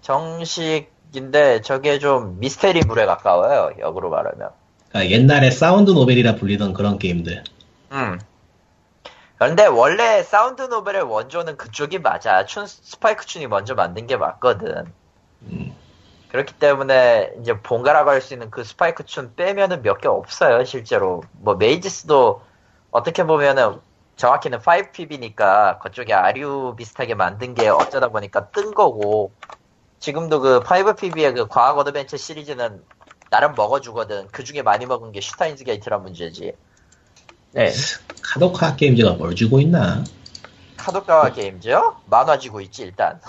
정식인데 저게 좀 미스테리 물에 가까워요. 역으로 말하면. 그러니까 옛날에 sound novel이라 불리던 그런 게임들. 음. 그런데 원래 sound novel의 원조는 그쪽이 맞아. 춘 스파이크 춘이 먼저 만든 게 맞거든. 음. 그렇기 때문에 이제 본가라고 할 수 있는 그 스파이크 춘 빼면은 몇 개 없어요, 실제로. 뭐 메이지스도 어떻게 보면은 정확히는 5PB니까 그쪽에 아류 비슷하게 만든 게 어쩌다 보니까 뜬 거고 지금도 그 5PB의 그 과학 adventure 시리즈는 나름 먹어주거든. 그 중에 많이 먹은 게 슈타인즈 게이트란 문제지. 네. 카도카와 게임즈가 뭘 쥐고 있나? 카도카와 게임즈요? 만화 쥐고 있지 일단.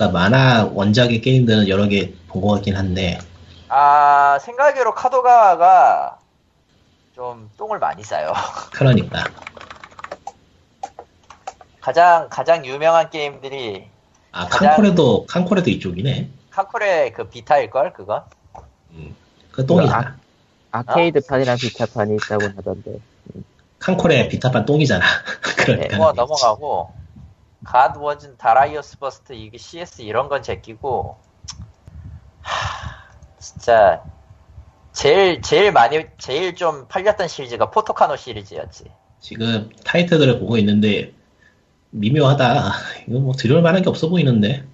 그러니까 만화 원작의 게임들은 여러 개 본 것 같긴 한데 아 생각으로 카도카와가 좀 똥을 많이 싸요. 그러니까 가장 가장 유명한 게임들이 아 가장- 칸코레도 칸코레도 이쪽이네. 칸코레 그 비타일 걸 그거? 그 똥이잖아. 아케이드 판이랑 비타판이 있다고 하던데. 칸코레 비타판 똥이잖아. 그러니까 뭐 넘어가고 God Wars는 Darius Burst 이게 CS 이런 건 제끼고 하, 진짜 제일 제일 많이 제일 좀 팔렸던 시리즈가 포토카노 시리즈였지. 지금 타이틀들을 보고 있는데 미묘하다. 이거 뭐 들여올 만한 게 없어 보이는데.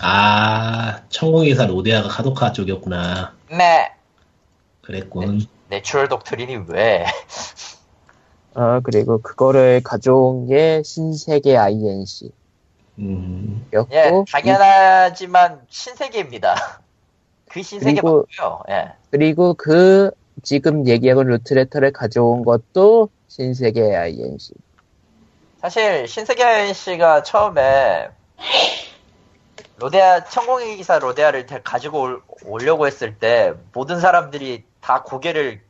아, 천공의사 로데아가 카도카 쪽이었구나. 네. 그랬군. Natural Doctrine이 왜? 어, 그리고 그거를 가져온 게 신세계 INC. 음, 였고, 예, 당연하지만 신세계입니다. 그 신세계 그리고- 맞고요. 예. 그리고 그 지금 얘기하고 루트레터를 가져온 것도 신세계 INC. 사실 신세계 씨가 처음에 로데아 천공의 기사 로데아를 다 가지고 올, 오려고 했을 때 모든 사람들이 다 고개를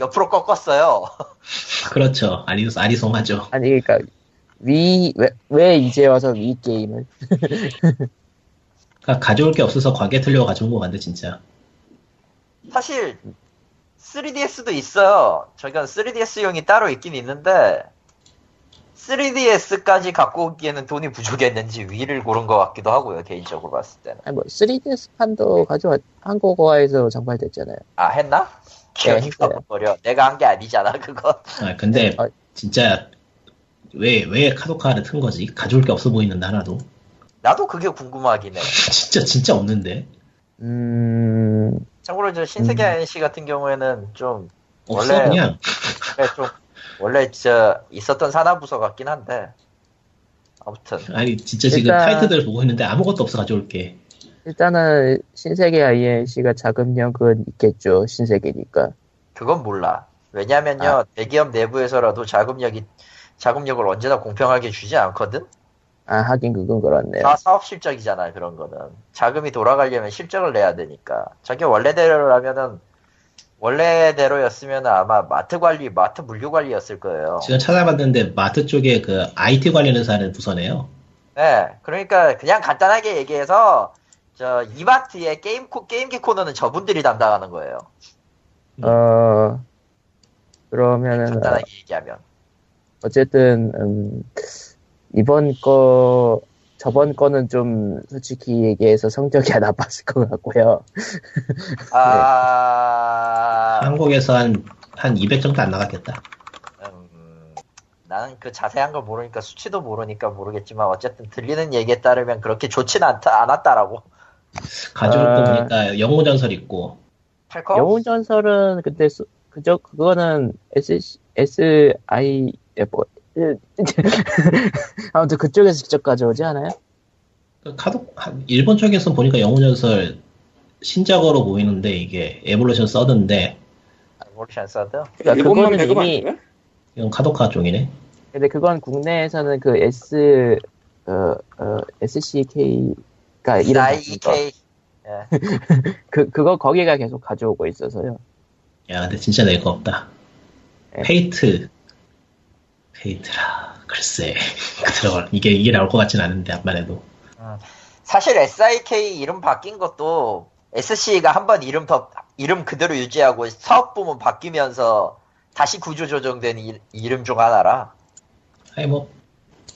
옆으로 꺾었어요. 그렇죠. 아리, 아리송하죠. 아니, 그러니까 위, 왜, 왜 이제 와서 위 게임을? 그러니까 가져올 게 없어서 과계 틀려고 가져온 것 같네, 진짜. 사실 3DS도 있어요. 저건 3DS용이 따로 있긴 있는데 3DS까지 갖고 오기에는 돈이 부족했는지 위를 고른 것 같기도 하고요. 개인적으로 봤을 때는. 아니, 뭐, 3DS판도 가져왔, 한국어에서 정발됐잖아요. 아 했나? 기억이 했어요. 버려. 내가 한 게 아니잖아 그거. 아, 근데, 아. 진짜, 왜, 왜 카도카를 튼 거지? 가져올 게 없어 보이는데, 하나도. 나도 그게 궁금하긴 해. 진짜, 진짜 없는데. 음, 참고로 저 신세계 NC 같은 경우에는 좀 없어, 원래- 그냥. 그래, 좀 원래 저 있었던 산하부서 같긴 한데 아무튼 아니, 진짜 지금 일단- 타이틀들 보고 있는데 아무것도 없어 가져올 게. 일단은 신세계 INC가 자금력은 있겠죠. 신세계니까. 그건 몰라. 왜냐면요, 아. 대기업 내부에서라도 자금력이, 자금력을 언제나 공평하게 주지 않거든? 아 하긴 그건 그렇네요. 다 사업 실적이잖아, 그런 거는. 자금이 돌아가려면 실적을 내야 되니까. 저게 원래대로라면은, 원래대로였으면 아마 마트 관리, 마트 물류 관리였을 거예요. 지금 찾아봤는데 마트 쪽에 그 IT 관련 회사는 부서네요. 네, 그러니까 그냥 간단하게 얘기해서, 저, 이마트의 게임, 코, 게임기 코너는 저분들이 담당하는 거예요. 어 그러면은 어, 간단하게 얘기하면. 어쨌든 음, 이번 거 저번 거는 좀 솔직히 얘기해서 성적이 안 나빴을 것 같고요. 아, 한국에서 한, 한200 정도 안 나갔겠다. 음, 나는 그 자세한 걸 모르니까 수치도 모르니까 모르겠지만 어쨌든 들리는 얘기에 따르면 그렇게 좋진 않다, 않았다라고. 가져올 거 아. 보니까 영웅 전설 있고, 팔커? 영웅 전설은 근데 수- 그저 그거는 S S I 뭐 아무튼 그쪽에서 직접 가져오지 않아요? 그 카도, 한- 일본 쪽에서 보니까 영웅 전설 신작으로 보이는데 이게 에볼루션 서드인데, 모르션 서드? 그러니까 일본만 배급 이미- 아니야? 이건 카도카 쪽이네. 근데 그건 국내에서는 그 S 어, 어, SCK 바뀐 거. IEK. 예. 그 그거 거기가 계속 가져오고 있어서요. 야, 근데 진짜 낼 거 없다. 네. 페이트. 페이트라. 글쎄. 들어가. 이게, 이게 나올 것 같진 않은데, 앞만 해도. 사실 SIK 이름 바뀐 것도 SC가 한 번 이름 더, 이름 그대로 유지하고 사업 부문 바뀌면서 다시 구조 조정된 이, 이름 중 하나라. 아니, 뭐,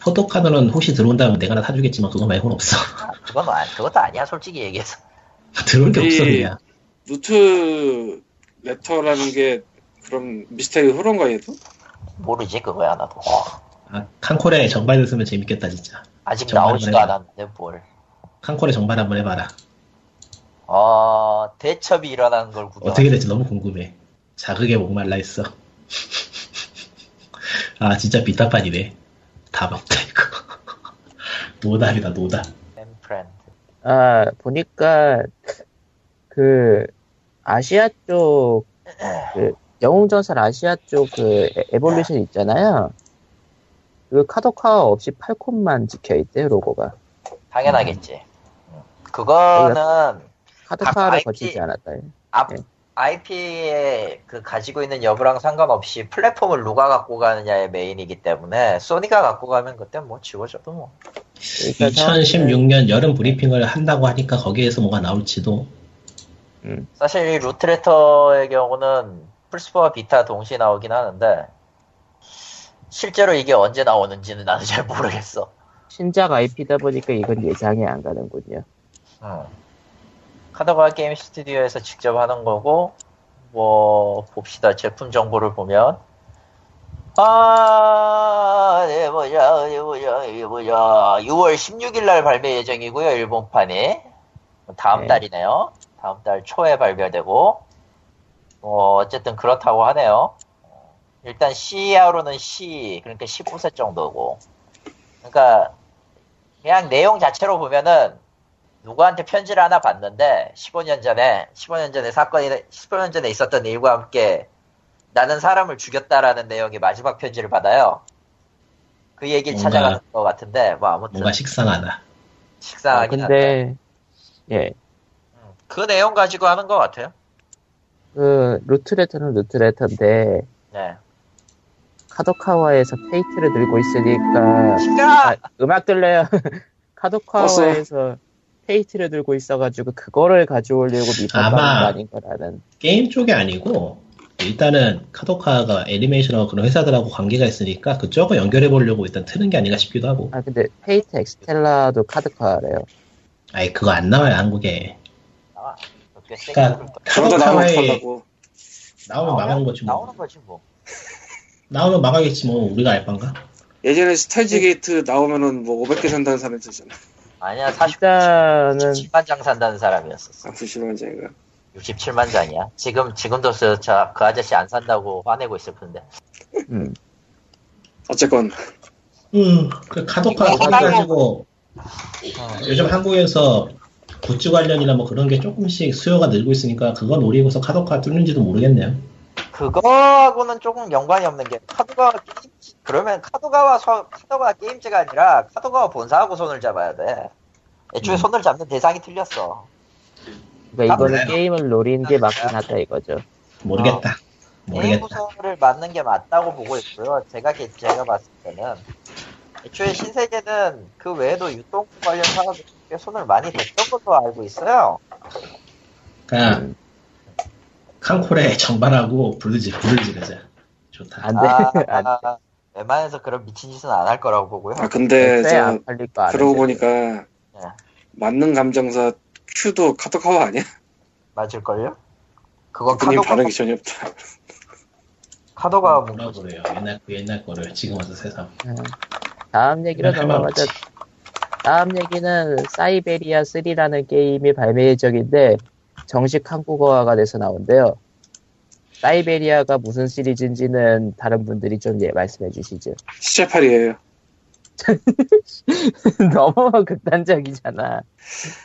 포토카드는 혹시 들어온다면 내가 하나 사주겠지만, 그거 말고는 없어. 그건 아, 그것도 아니야, 솔직히 얘기해서. 들어올 게 없어, 이- 그냥. 루트 레터라는 게 그럼 미스테리 흐른가 얘도? 모르지, 그거야, 나도. 아, 칸콜에 정발됐으면 재밌겠다, 진짜. 아직 나오지도. 않았는데, 뭘. 칸콜에 정발 한번 해봐라. 어, 대첩이 일어나는 걸 구경. 어떻게 될지 너무 궁금해. 자극에 목말라 있어. 아, 진짜 비타판이네. 답 없다, 이거. 노답이다, 노답. 아 보니까 그 아시아 쪽 그 영웅전설 아시아 쪽 그 에볼루션 있잖아요. 그 카도카 없이 팔콘만 찍혀 있대요 로고가. 당연하겠지. 그거는 카도카를 IP 거치지 않았다. 앞 네. IP에 그 가지고 있는 여부랑 상관없이 플랫폼을 누가 갖고 가느냐의 메인이기 때문에 소니가 갖고 가면 그때 뭐 지워져도 뭐. 그러니까 정확히는 2016년 여름 브리핑을 한다고 하니까 거기에서 뭐가 나올지도. 사실 이 루트레터의 경우는 플스4와 비타 동시에 나오긴 하는데 실제로 이게 언제 나오는지는 나는 잘 모르겠어. 신작 IP다 보니까 이건 예상이 안 가는군요. 음. 카더가 게임 스튜디오에서 직접 하는 거고 뭐 봅시다 제품 정보를 보면 아, 네, 보자, 네, 보자, 네, 보자. 6월 16일 날 발매 예정이고요, 일본판이. 다음 네. 달이네요. 다음 달 초에 발매되고, 어, 어쨌든 그렇다고 하네요. 일단 CER로는 C, 그러니까 15세 정도고. 그러니까, 그냥 내용 자체로 보면은, 누구한테 편지를 하나 받는데, 15년 전에, 15년 전에 사건이, 15년 전에 있었던 일과 함께, 나는 사람을 죽였다라는 내용의 마지막 편지를 받아요. 그 얘기를 뭔가- 찾아가는 것 같은데, 뭐 아무튼 뭔가 식상하다. 아, 식상하긴 한데, 근데 예. 음, 그 내용 가지고 하는 것 같아요. 그 루트레터는 루트레터인데 네. 카도카와에서 Fate를 들고 있으니까! 아, 음악 들려요. 카도카와에서 Fate를 들고 있어가지고 그거를 가져오려고 아마- 거 아닌가라는. 게임 쪽이 아니고, 일단은 카도카가 애니메이션하고 그런 회사들하고 관계가 있으니까 그쪽을 연결해 보려고 일단 트는 게 아닌가 싶기도 하고. 아 근데 Fate Extella도 카도카래요. 아이, 그거 안 나와요, 한국에. 나와. 그러니까. 그러다 나오면 망하는 거지 뭐. 나오는 거지 뭐. 나오면 망하겠지 뭐, 우리가 알바인가? 예전에 Steins Gate 나오면은 뭐 500개 산다는 사람 있었잖아. 아니야, 40, 일단은 67만 장 산다는 사람이었었어. 아, 부실한 장인가. 67만 장이야. 지금, 지금도 저, 저, 그 아저씨 안 산다고 화내고 있을 텐데. 음, 어쨌건 음, 그 카도카 어. 요즘 한국에서 굿즈 관련이나 뭐 그런 게 조금씩 수요가 늘고 있으니까 그거 노리고서 카도카 뚫는지도 모르겠네요. 그거하고는 조금 연관이 없는 게 카도가와 게임 그러면 카도가와 서, 카도가와 게임즈가 아니라 카도가와 본사하고 손을 잡아야 돼. 애초에 음. 손을 잡는 대상이 틀렸어. 그러니까 이거는 아, 게임을 노리는 게 맞긴 하다 이거죠. 모르겠다. 게임 모르겠다. 구성을 맞는 게 맞다고 보고 있고요. 제가 게- 제가 봤을 때는 애초에 신세계는 그 외에도 유통 관련 사업에 꽤 손을 많이 댔던 걸로 알고 있어요. 그냥 음, 칸콜에 정발하고 불르지 불을 지르자. 좋다. 안 돼. 안 아, 아, 웬만해서 그런 미친 짓은 안 할 거라고 보고요. 아 근데 돼. 저안 팔릴 거 아는데. 그러고 보니까 예. 맞는 감정사 큐도 카토카와 아니야? 맞을걸요? 그건 그님 카도가, 반응이 전혀 없다. 카도가 뭐라. 그래요. 옛날 그 옛날 거를 지금 와서 세상. 음. 다음 얘기로 넘어가자. 다음 얘기는 사이베리아 3라는 게임이 발매 예정인데 정식 한국어화가 돼서 나온대요. 사이베리아가 무슨 시리즈인지는 다른 분들이 좀 예, 말씀해 주시죠. 시체팔이에요. 너무 극단적이잖아.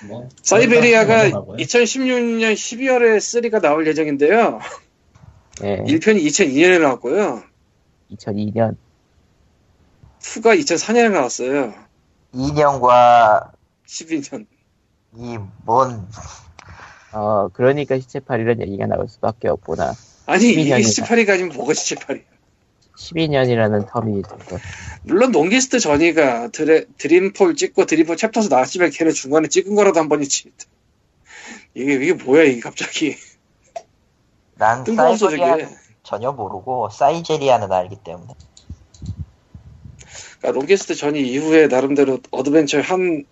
뭐 사이베리아가 넘어가고요. 2016년 12월에 3가 나올 예정인데요. 예, 1편이 2002년에 나왔고요. 2002년. 2가 2004년에 나왔어요. 2년과 12년. 이뭔 어, 그러니까 시체팔이라는 얘기가 나올 수밖에 없구나. 아니 이게 12년이다. 시체팔이가 아니면 뭐가 시체팔이야. 12년이라는 텀이 있고. 물론 Longest Journey가 드레, Dreamfall 찍고 Dreamfall Chapters 나왔지만 걔는 중간에 찍은 거라도 한 번이지. 이게 이게 뭐야 이게 갑자기 난 뜬금없어 사이버리아 저게. 전혀 모르고 사이제리아는 알기 때문에 그러니까 Longest Journey 이후에 나름대로 어드벤처 한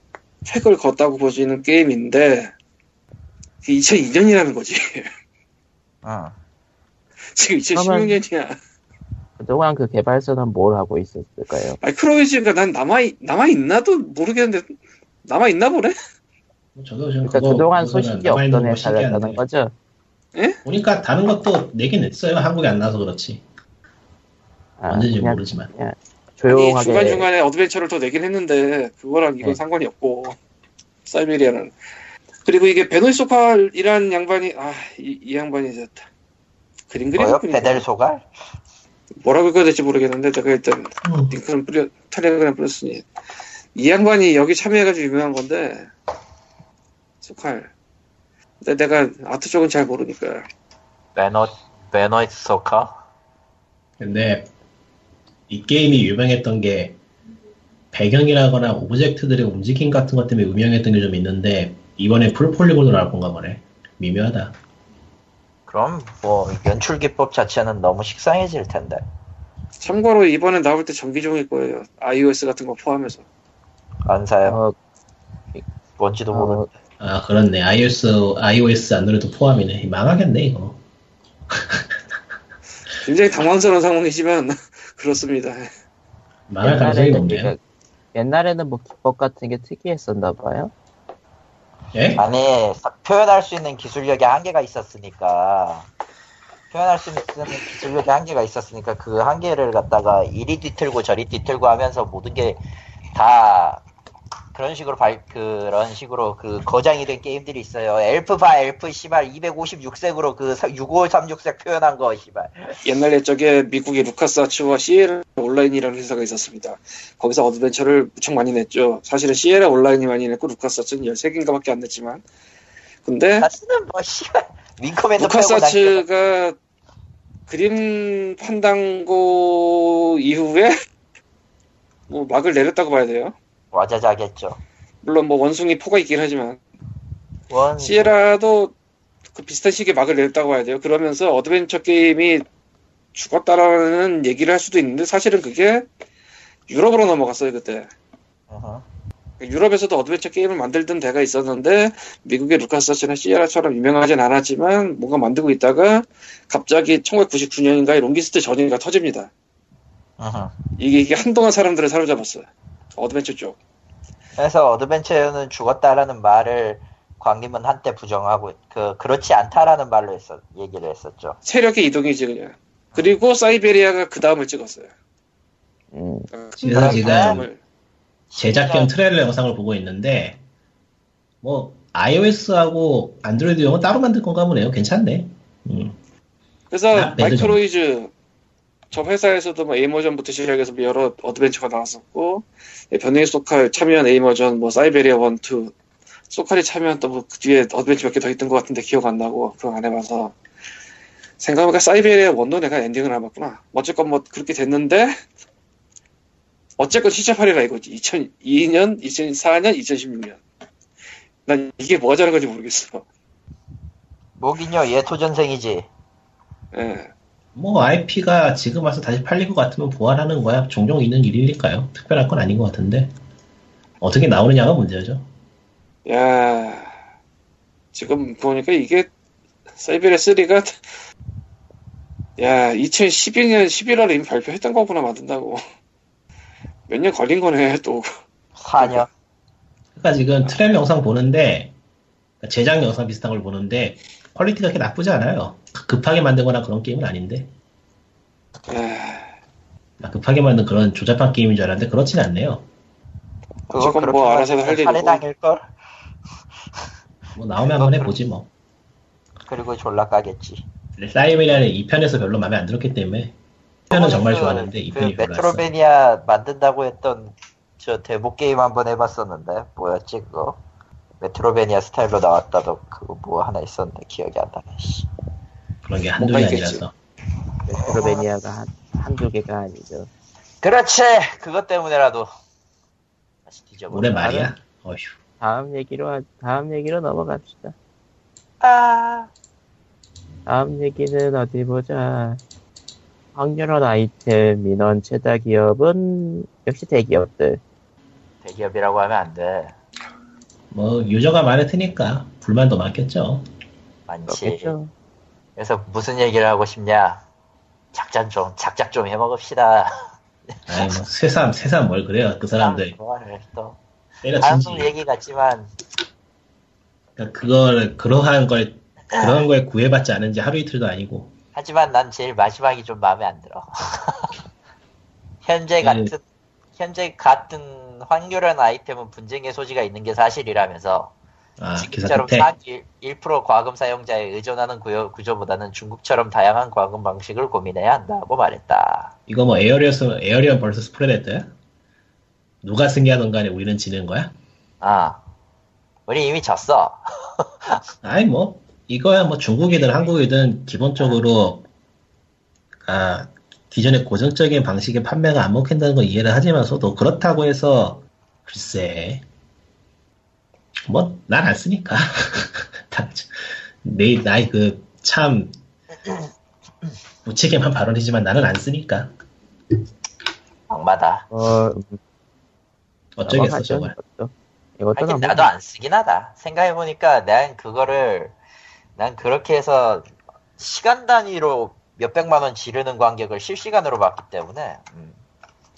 획을 그었다고 볼 수 있는 게임인데 2002년이라는 거지. 응. 지금 2016년이야. 그동안 그 개발사는 뭘 하고 있었을까요? 마이크로이즈가 난 남아 남아 있나도 모르겠는데 남아 있나 보네. 저도 지금 그러니까 그거 그동안 소식이 없던 거 회사였다는. 거죠? 보니까 다른 것도 내긴 냈어요. 한국에 안 나서 그렇지. 아, 언제인지 그냥 모르지만. 아니, 조용하게. 중간 중간에 어드벤처를 더 내긴 했는데 그거랑 이건 네. 상관이 없고 사이베리아는 그리고 이게 베노이 소팔이라는 양반이 아이 이 양반이 이제 그림? 그리는 베델 소갈? 뭐라고 읽어야 될지 모르겠는데 내가 일단 음. 링크는 뿌려 텔레그램 뿌렸으니 이 양반이 여기 참여해가지고 유명한 건데 소칼 근데 내가 아트 쪽은 잘 모르니까 베너 베너이트 소카? 근데 이 게임이 유명했던 게 배경이라거나 오브젝트들의 움직임 같은 것 때문에 유명했던 게 좀 있는데 이번에 풀폴리곤으로 나올 건가 보네. 미묘하다. 그럼 뭐 연출 기법 자체는 너무 식상해질 텐데. 참고로 이번에 나올 때 전기종일 거예요 iOS 같은 거 포함해서 안 사요. 어, 뭔지도 어, 모르는데. 아 그렇네. iOS, iOS 안드로이드 포함이네. 망하겠네 이거. 굉장히 당황스러운 상황이지만 그렇습니다 망할 가능성이 옛날에는, 높네요. 옛날에는 뭐 기법 같은 게 특이했었나 봐요. 예? 아니 사- 표현할 수 있는 기술력에 한계가 있었으니까 표현할 수 있는 기술력에 한계가 있었으니까 그 한계를 갖다가 이리 뒤틀고 저리 뒤틀고 하면서 모든 게 다 그런 식으로 발 그런 식으로 그 거장이 된 게임들이 있어요. 엘프바 엘프 시발 256색으로 그 6536색 표현한 거 시발. 옛날 옛적에 미국의 Lucas Arts와 Sierra Online이라는 회사가 있었습니다. 거기서 어드벤처를 무척 많이 냈죠. 사실은 Sierra Online이 많이 냈고 루카스 아츠는 13개인가밖에 안 냈지만 근데 사실은 뭐 시발 윙커맨도 Lucas Arts가 Grim Fandango 이후에 뭐 막을 내렸다고 봐야 돼요. 와자자겠죠. 물론 뭐 원숭이 포가 있긴 하지만 원 Sierra도 그 비슷한 시기에 막을 내렸다고 봐야 돼요. 그러면서 어드벤처 게임이 죽었다라는 얘기를 할 수도 있는데 사실은 그게 유럽으로 넘어갔어요 그때. 어허. 유럽에서도 어드벤처 게임을 만들던 데가 있었는데 미국의 LucasArts나 Sierra처럼 유명하진 않았지만 뭔가 만들고 있다가 갑자기 1999년인가에 Longest Journey가 터집니다. 어허. 이게, 이게 한동안 사람들을 사로잡았어요. 어드벤처 쪽. 그래서 어드벤처는 죽었다라는 말을 광님은 한때 부정하고 그 그렇지 않다라는 말로 했었 얘기를 했었죠. 세력의 이동이지 그냥. 그리고 사이베리아가 그 다음을 찍었어요. 음, 지금 그 지금 다음을. 제작 겸 트레일러 영상을 보고 있는데 뭐 iOS하고 안드로이드 용은 따로 만들 건가 보네요. 괜찮네. 음. 그래서 아, 마이크로이즈 저 회사에서도 뭐 Amerzone부터 시작해서 뭐 여러 어드벤처가 나왔었고 예, 변형의 소칼 참여한 에이머전 뭐 사이베리아 1, 2 소칼이 참여한 또뭐그 뒤에 어드벤처 몇 개 더 있던 것 같은데 기억 안 나고 그거 안 해봐서 생각해보니까 사이베리아 1도 내가 엔딩을 안 봤구나. 어쨌건 뭐 그렇게 됐는데 어쨌건 시작하리라 이거지. 2002년, 2004년, 2016년. 난 이게 뭐가 자는 건지 모르겠어. 뭐긴요 예토전생이지. 예. 뭐 IP가 지금 와서 다시 팔릴 것 같으면 보완하는 거야. 종종 있는 일이니까요. 특별할 건 아닌 것 같은데 어떻게 나오느냐가 문제죠. 야 지금 보니까 이게 사이베리아 3가 야 2012년 11월에 이미 발표했던 거구나 만든다고 몇 년 걸린 거네 또 4년 그러니까 지금 트램 영상 보는데 그러니까 제작 영상 비슷한 걸 보는데 quality가 그렇게 나쁘지 않아요. 급하게 만든 거나 그런 게임은 아닌데 야, 나 급하게 만든 그런 조잡한 게임인 줄 알았는데 그렇진 않네요. 그렇게 뭐 알아서 할 일이고. 살해당일걸? 뭐 나오면 한번 해보지 뭐. 그리고 졸라 까겠지 사이베리아는 2편에서 별로 마음에 안 들었기 때문에 1편은 정말 좋았는데 그 2편이 별로였어. 메트로베니아 만든다고 했던 저 데모 게임 한번 해봤었는데 뭐였지 그거 메트로베니아 스타일로 나왔다도 그거 뭐 하나 있었는데 기억이 안 나네 씨. 그런 게 한두 개. 아니라서. 메트로베니아가 한, 한두 개가 아니죠. 그렇지 그것 때문에라도 다시 뒤져보 올해 말이야. 어휴. 다음 얘기로, 하- 다음 얘기로 넘어갑시다. 아 다음 얘기는 어디 보자. 확률원 아이템 민원 최다 기업은 역시 대기업들. 대기업이라고 하면 안 돼 뭐 유저가 많을 테니까 불만도 많겠죠. 많지 그렇겠죠. 그래서 무슨 얘기를 하고 싶냐 작전 좀 작작 좀 해먹읍시다 아니 뭐 새삼 새삼 뭘 그래요. 그 사람들 또. 다음 얘기 같지만 그러니까 그걸 그러한 걸 그런 걸 구애받지 않은 지 하루 이틀도 아니고 하지만 난 제일 마지막이 좀 마음에 안 들어. 현재 네. 같은 현재 같은 확률한 아이템은 분쟁의 소지가 있는 게 사실이라면서 아딱 1, 1% 과금 사용자에 의존하는 구조, 구조보다는 중국처럼 다양한 과금 방식을 고민해야 한다고 말했다. 이거 뭐 에어리어스 에어리언 버서스 프레데터야? 누가 승리하던 간에 우리는 지는 거야? 아, 우리 이미 졌어. 아니 뭐 이거야 뭐 중국이든 한국이든 기본적으로 아 기존의 고정적인 방식의 판매가 안 먹힌다는 건 이해를 하지만서도 그렇다고 해서 글쎄 뭐 난 안 쓰니까 내 나이 그 참 무책임한 발언이지만 나는 안 쓰니까 악마다. 어, 어쩌겠어 저걸 하긴. 나도 안 쓰긴 하다. 생각해보니까 난 그거를, 난 그렇게 해서 시간 단위로 몇백만 원 지르는 관객을 실시간으로 봤기 때문에, 음,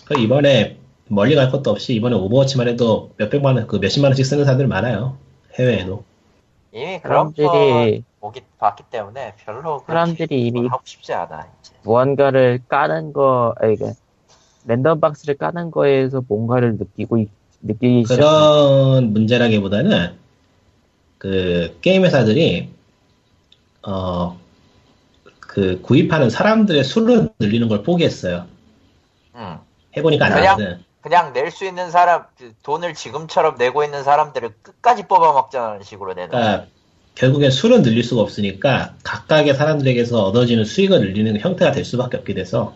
그 이번에 멀리 갈 것도 없이 이번에 오버워치만 해도 몇백만 원, 그 몇십만 원씩 쓰는 사람들 많아요. 해외에도. 이미 그런 거 사람들이 보기 봤기 때문에 별로 사람들이 이미 하고 싶지 않아 이제. 무언가를 까는 거, 아니, 그 랜덤 박스를 까는 거에서 뭔가를 느끼고 있- 느끼기 시작. 그런 문제라기보다는 그 게임 회사들이 어 그 구입하는 사람들의 수를 늘리는 걸 포기했어요. 음. 해보니까 안 그냥- 되거든. 그냥 낼 수 있는 사람 그 돈을 지금처럼 내고 있는 사람들을 끝까지 뽑아먹자는 식으로 내는. 그러니까 결국엔 수를 늘릴 수가 없으니까 각각의 사람들에게서 얻어지는 수익을 늘리는 형태가 될 수밖에 없게 돼서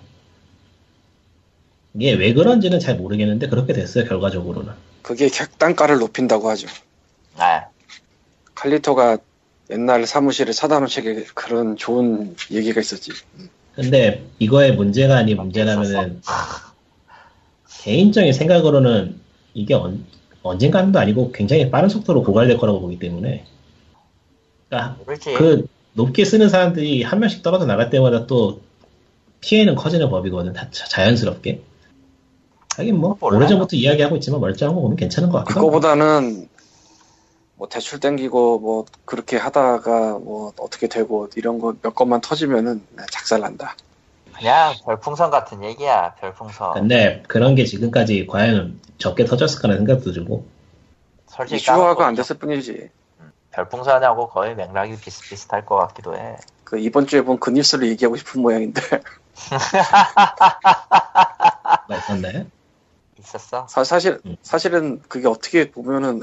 이게 왜 그런지는 잘 모르겠는데 그렇게 됐어요 결과적으로는. 그게 객단가를 높인다고 하죠 아, 칼리토가 옛날 사무실에 사다놓은 책에 그런 좋은 얘기가 있었지. 근데 이거의 문제가 아닌 문제라면은 개인적인 생각으로는 이게 언, 언젠가도 아니고 굉장히 빠른 속도로 고갈될 거라고 보기 때문에. 그러니까. 그 높게 쓰는 사람들이 한 명씩 떨어져 나갈 때마다 또 피해는 커지는 법이거든 다 자- 자연스럽게. 하긴 뭐. 오래전부터 이야기하고 있지만 멀쩡한 거 보면 괜찮은 것 하고. 그거보다는 뭐 대출 땡기고 뭐 그렇게 하다가 뭐 어떻게 되고 이런 거 몇 건만 터지면은 작살난다. 그냥 별풍선 같은 얘기야. 별풍선. 근데 그런 게 지금까지 과연 적게 터졌을까라는 생각도 들고 솔직히 이슈화가 안 됐을 뿐이지. 별풍선하고 거의 맥락이 비슷비슷할 것 같기도 해. 그 이번 주에 본 그 뉴스를 얘기하고 싶은 모양인데 뭐 있었나요? 있었어? 사, 사실 음. 사실은 그게 어떻게 보면은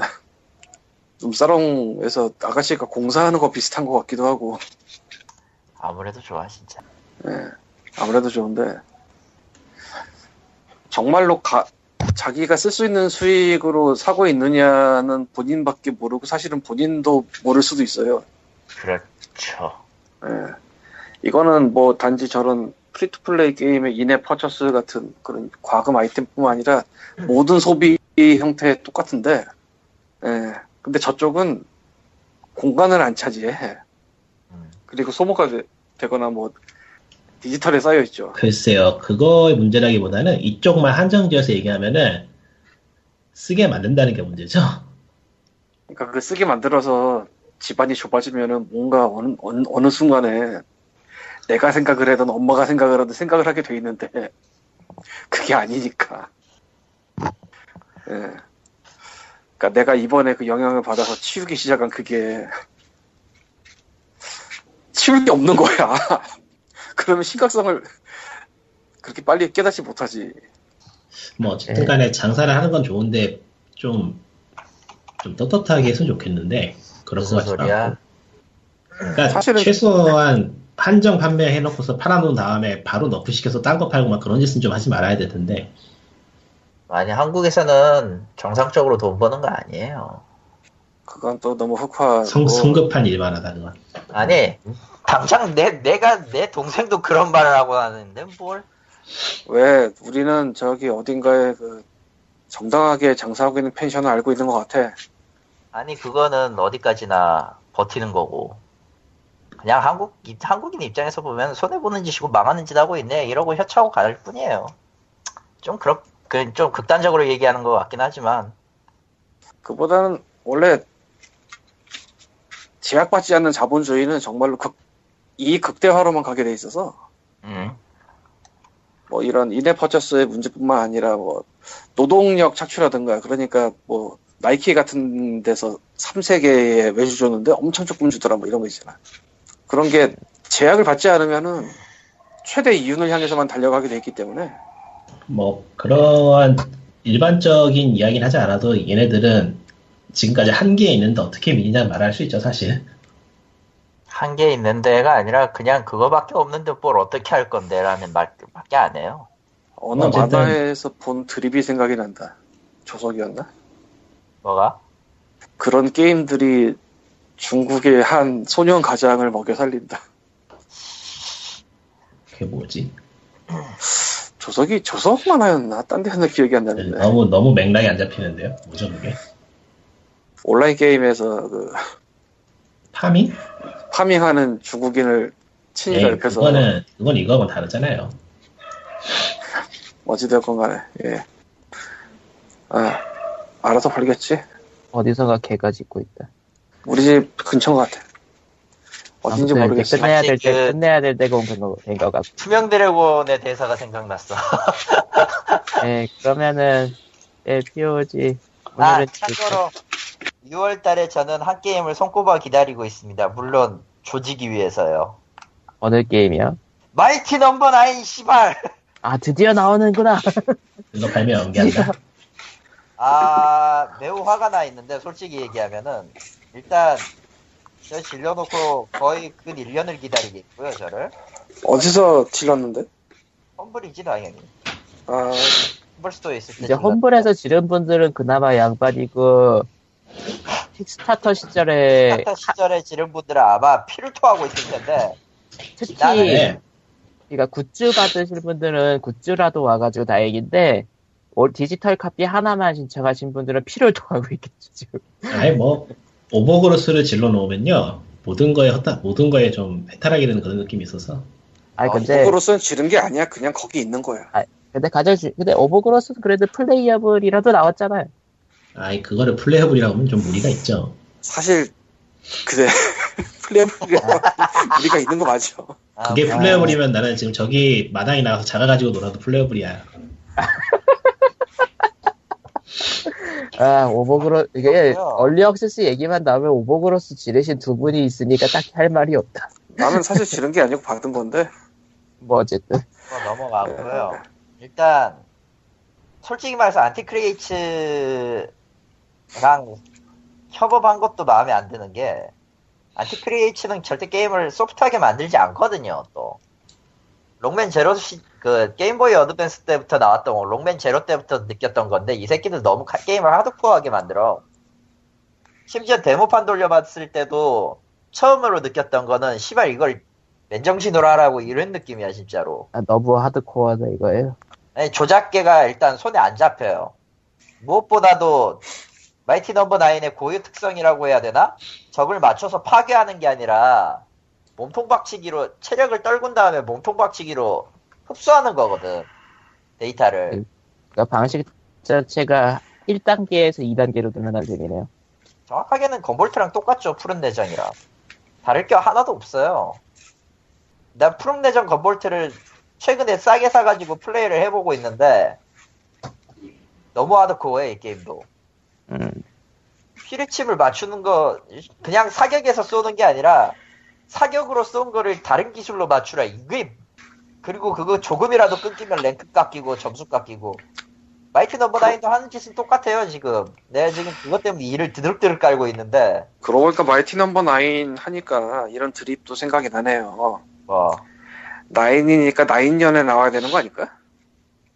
룸사롱에서 아가씨가 공사하는 거 비슷한 것 같기도 하고 아무래도 좋아 진짜. 예, 아무래도 좋은데 정말로 가- 자기가 쓸 수 있는 수익으로 사고 있느냐는 본인밖에 모르고 사실은 본인도 모를 수도 있어요. 그렇죠. 예. 이거는 뭐 단지 저런 free-to-play 게임의 in-app purchase 같은 그런 과금 아이템뿐만 아니라 모든 소비 형태 똑같은데, 예. 근데 저쪽은 공간을 안 차지해. 음. 그리고 소모가 되, 거나뭐 디지털에 쌓여 있죠. 글쎄요, 그거의 문제라기보다는 이쪽만 한정지어서 얘기하면은 쓰게 만든다는 게 문제죠. 그러니까 그 쓰게 만들어서 집안이 좁아지면은 뭔가 어느, 어느, 어느 순간에 내가 생각을 하든 엄마가 생각을 하든 생각을 하게 돼 있는데 그게 아니니까. 예. 그러니까 내가 이번에 그 영향을 받아서 치우기 시작한 그게 치울 게 없는 거야. 그러면 심각성을 그렇게 빨리 깨닫지 못하지. 뭐 어쨌든 간에 장사를 하는 건 좋은데 좀, 좀 떳떳하게 했으면 좋겠는데 그런 거 같지도 소리야? 않고. 그러니까 사실은- 최소한 한정 판매해놓고서 팔아놓은 다음에 바로 너프시켜서 딴 거 팔고 막 그런 짓은 좀 하지 말아야 될 텐데 아니 한국에서는 정상적으로 돈 버는 거 아니에요. 그건 또 너무 흑화고 성, 성급한 일만 하다 그건. 아니 당장 내 내가 내 동생도 그런 말을 하고 하는데 뭘? 왜 우리는 저기 어딘가에 그 정당하게 장사하고 있는 펜션을 알고 있는 것 같아. 아니 그거는 어디까지나 버티는 거고 그냥 한국 이- 한국인 입장에서 보면 손해 보는 짓이고 망하는 짓 하고 있네 이러고 혀차고 갈 뿐이에요. 좀 그렇 그 좀 극단적으로 얘기하는 것 같긴 하지만 그보다는 원래 제약받지 않는 자본주의는 정말로 극, 이익 극대화로만 가게 돼 있어서 음, 뭐 이런 인앱 퍼처스의 문제뿐만 아니라 뭐 노동력 착취라든가 그러니까 뭐 나이키 같은 데서 3세계에 외주 줬는데 엄청 조금 주더라 뭐 이런 거 있잖아. 그런 게 제약을 받지 않으면은 최대 이윤을 향해서만 달려가게 돼 있기 때문에 뭐 그러한 일반적인 이야기는 하지 않아도 얘네들은 지금까지 한계에 있는데 어떻게 미냐 말할 수 있죠 사실. 한개 있는 데가 아니라 그냥 그거밖에 없는데 뭘 어떻게 할 건데 라는 말밖에 안 해요. 어느 어쨌든- 만화에서 본 드립이 생각이 난다. 조석이었나? 뭐가? 그런 게임들이 중국의 한 소년 가장을 먹여 살린다. 그게 뭐지? 조석이 조석 만화였나? 딴 데였나 기억이 안 나는데. 너무 너무 맥락이 안 잡히는데요. 뭐죠 그게? 온라인 게임에서 그 파밍? 파밍하는 중국인을 친히 예, 가르쳐서 그거는 그건 이거하고 다르잖아요. 어찌되었건 간에 예. 아 알아서 벌겠지. 어디서가 개가 짖고 있다. 우리 집 근처인 것 같아. 어딘지 모르겠어. 끝내야 될 때, 그- 끝내야 될 때가 온것 같고. 투명 드래곤의 대사가 생각났어. 네, 그러면은, 예, POG. 아, 오늘은 참고로 6월 달에 저는 한 게임을 손꼽아 기다리고 있습니다. 물론 조지기 위해서요. 어느 게임이요? 마이티 넘버 나인 씨발. 아, 드디어 나오는구나. 이거 발매 연기한다. 아, 매우 화가 나 있는데 솔직히 얘기하면은 일단 저 질러놓고 거의 근 1년을 기다리겠고요, 저를. 어디서 질렀는데? 험블이지 당연히. 아 험블 스토어에 있을 때 이제 질렀고. 험블에서 지른 분들은 그나마 양반이고, 킥스타터 시절에, 스타터 시절에 지른 분들은 아마 피를 토하고 있을 텐데 특히, 나는- 네. 그러니까 굿즈 받으실 분들은 굿즈라도 와가지고 다행인데, 올 digital copy 하나만 신청하신 분들은 피를 토하고 있겠죠, 지금. 아니 뭐 오버그로스를 질러 놓으면요 모든 거에 헛다 모든 거에 좀 해탈하게 되는 그런 느낌이 있어서 아니, 어, 근데, 오버로스는 지른 게 아니야. 그냥 거기 있는 거야. 근데 가장 주, 근데 오버그로스는 그래도 playable이라도 나왔잖아요. 아이 그거를 playable이라고 하면 좀 무리가 있죠. 사실 그래 playable이랑 우리가 있는 거. 아, 그게 뭐, playable이면 나는 지금 저기 마당에 나가서 작아가지고 놀아도 playable이야. 아, 오버그로, 이게. early access 얘기만 나오면 오버그로스 지르신 두 분이 있으니까 딱히 할 말이 없다. 나는 사실 지른 게 아니고 받은 건데. 뭐, 어쨌든. 그거 넘어가고요. 일단 솔직히 말해서 안티크리에이츠랑 협업한 것도 마음에 안 드는 게 안티크리에이츠는 절대 게임을 소프트하게 만들지 않거든요. 또 록맨 제로 시, 그 게임보이 어드밴스 때부터 나왔던 거, 록맨 제로 때부터 느꼈던 건데 이 새끼들 너무 카- 게임을 하드코어하게 만들어. 심지어 데모판 돌려봤을 때도 처음으로 느꼈던 거는 시발 이걸 맨정신으로 하라고 이런 느낌이야 진짜로. 아, 너무 하드코어다 이거예요. 아니, 조작계가 일단 손에 안 잡혀요. 무엇보다도 마이티 넘버 나인의 고유 특성이라고 해야 되나? 적을 맞춰서 파괴하는 게 아니라 몸통 박치기로 체력을 떨군 다음에 몸통 박치기로 흡수하는 거거든. 데이터를. 그러니까 방식 자체가 1단계에서 2단계로 늘어날 셈이네요. 정확하게는 건볼트랑 똑같죠. 푸른 내정이랑. 다를 게 하나도 없어요. 난 푸른 내정 건볼트를 최근에 싸게 사가지고 플레이를 해보고 있는데 너무 하드코어해 이 게임도. 음, 피리침을 맞추는 거 그냥 사격에서 쏘는 게 아니라 사격으로 쏜 거를 다른 기술로 맞추라 이게 그리고 그거 조금이라도 끊기면 랭크 깎이고 점수 깎이고 마이티 넘버 나인도 하는 짓은 똑같아요 지금 내가 지금 그것 때문에 이를 드륵드륵 갈고 있는데 그러고 보니까 마이티 넘버 나인 하니까 이런 드립도 생각이 나네요. 뭐 나인이니까 나인년에 나와야 되는 거 아닐까?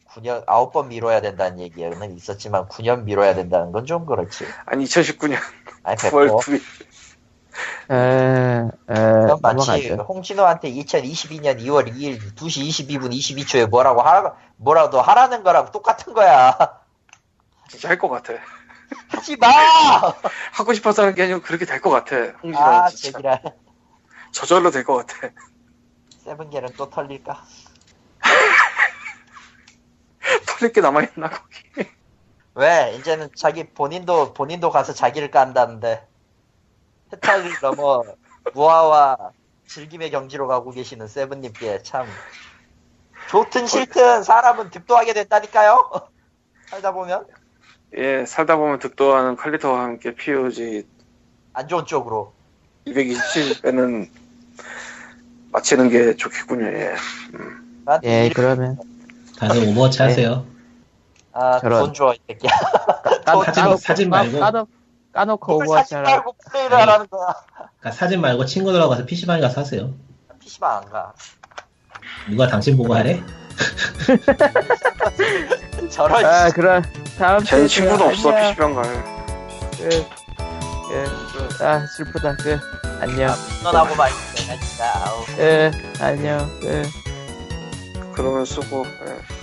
9년 아홉 번 미뤄야 된다는 얘기는 있었지만 9년 미뤄야 된다는 건 좀 그렇지 아니 2019년 아니 9월 됐고 9일. 에, 에, 그건 마치 넘어가죠. 홍진호한테 2022년 2월 2일 2시 22분 22초에 뭐라고 하라, 뭐라도 하라는 거랑 똑같은 거야. 진짜 할 것 같아. 하지 마! 하고 싶어서 하는 게 아니고 그렇게 될 것 같아. 홍진호 아, 진짜. 제기라. 저절로 될 것 같아. 세븐게는 또 털릴까? 털릴 게 남아있나 거기. 왜? 이제는 자기 본인도, 본인도 가서 자기를 깐다는데. 해탈을 넘어 무화와 즐김의 경지로 가고 계시는 세븐님께 참. 좋든 싫든 사람은 득도하게 된다니까요? 살다 보면? 예, 살다 보면 득도하는 칼리터와 함께 POG 안 좋은 쪽으로. 227배는 마치는 게 좋겠군요. 예. 나한테 예, 일- 그러면 다들 오버워치 하세요. 아, 저런. 돈 줘, 이 새끼야. 까, 사진- 사진 까- 말고. 까놓고 오버워치 하라. 말고 플레이를 하라는 거야. 그러니까 사진 말고 친구들하고 가서 PC방에 가서 하세요. PC방 안 가. 누가 당신 보고 하래? 저런, 아, 그럼 다음 주에 친구도 그, 없어, 안녕. PC방 갈. 그, 그, 아, 슬프다. 그, 안녕. 너하고 말고 내가 진짜, 아우. 그, 안녕. 그. 그러면 쓰고, 예.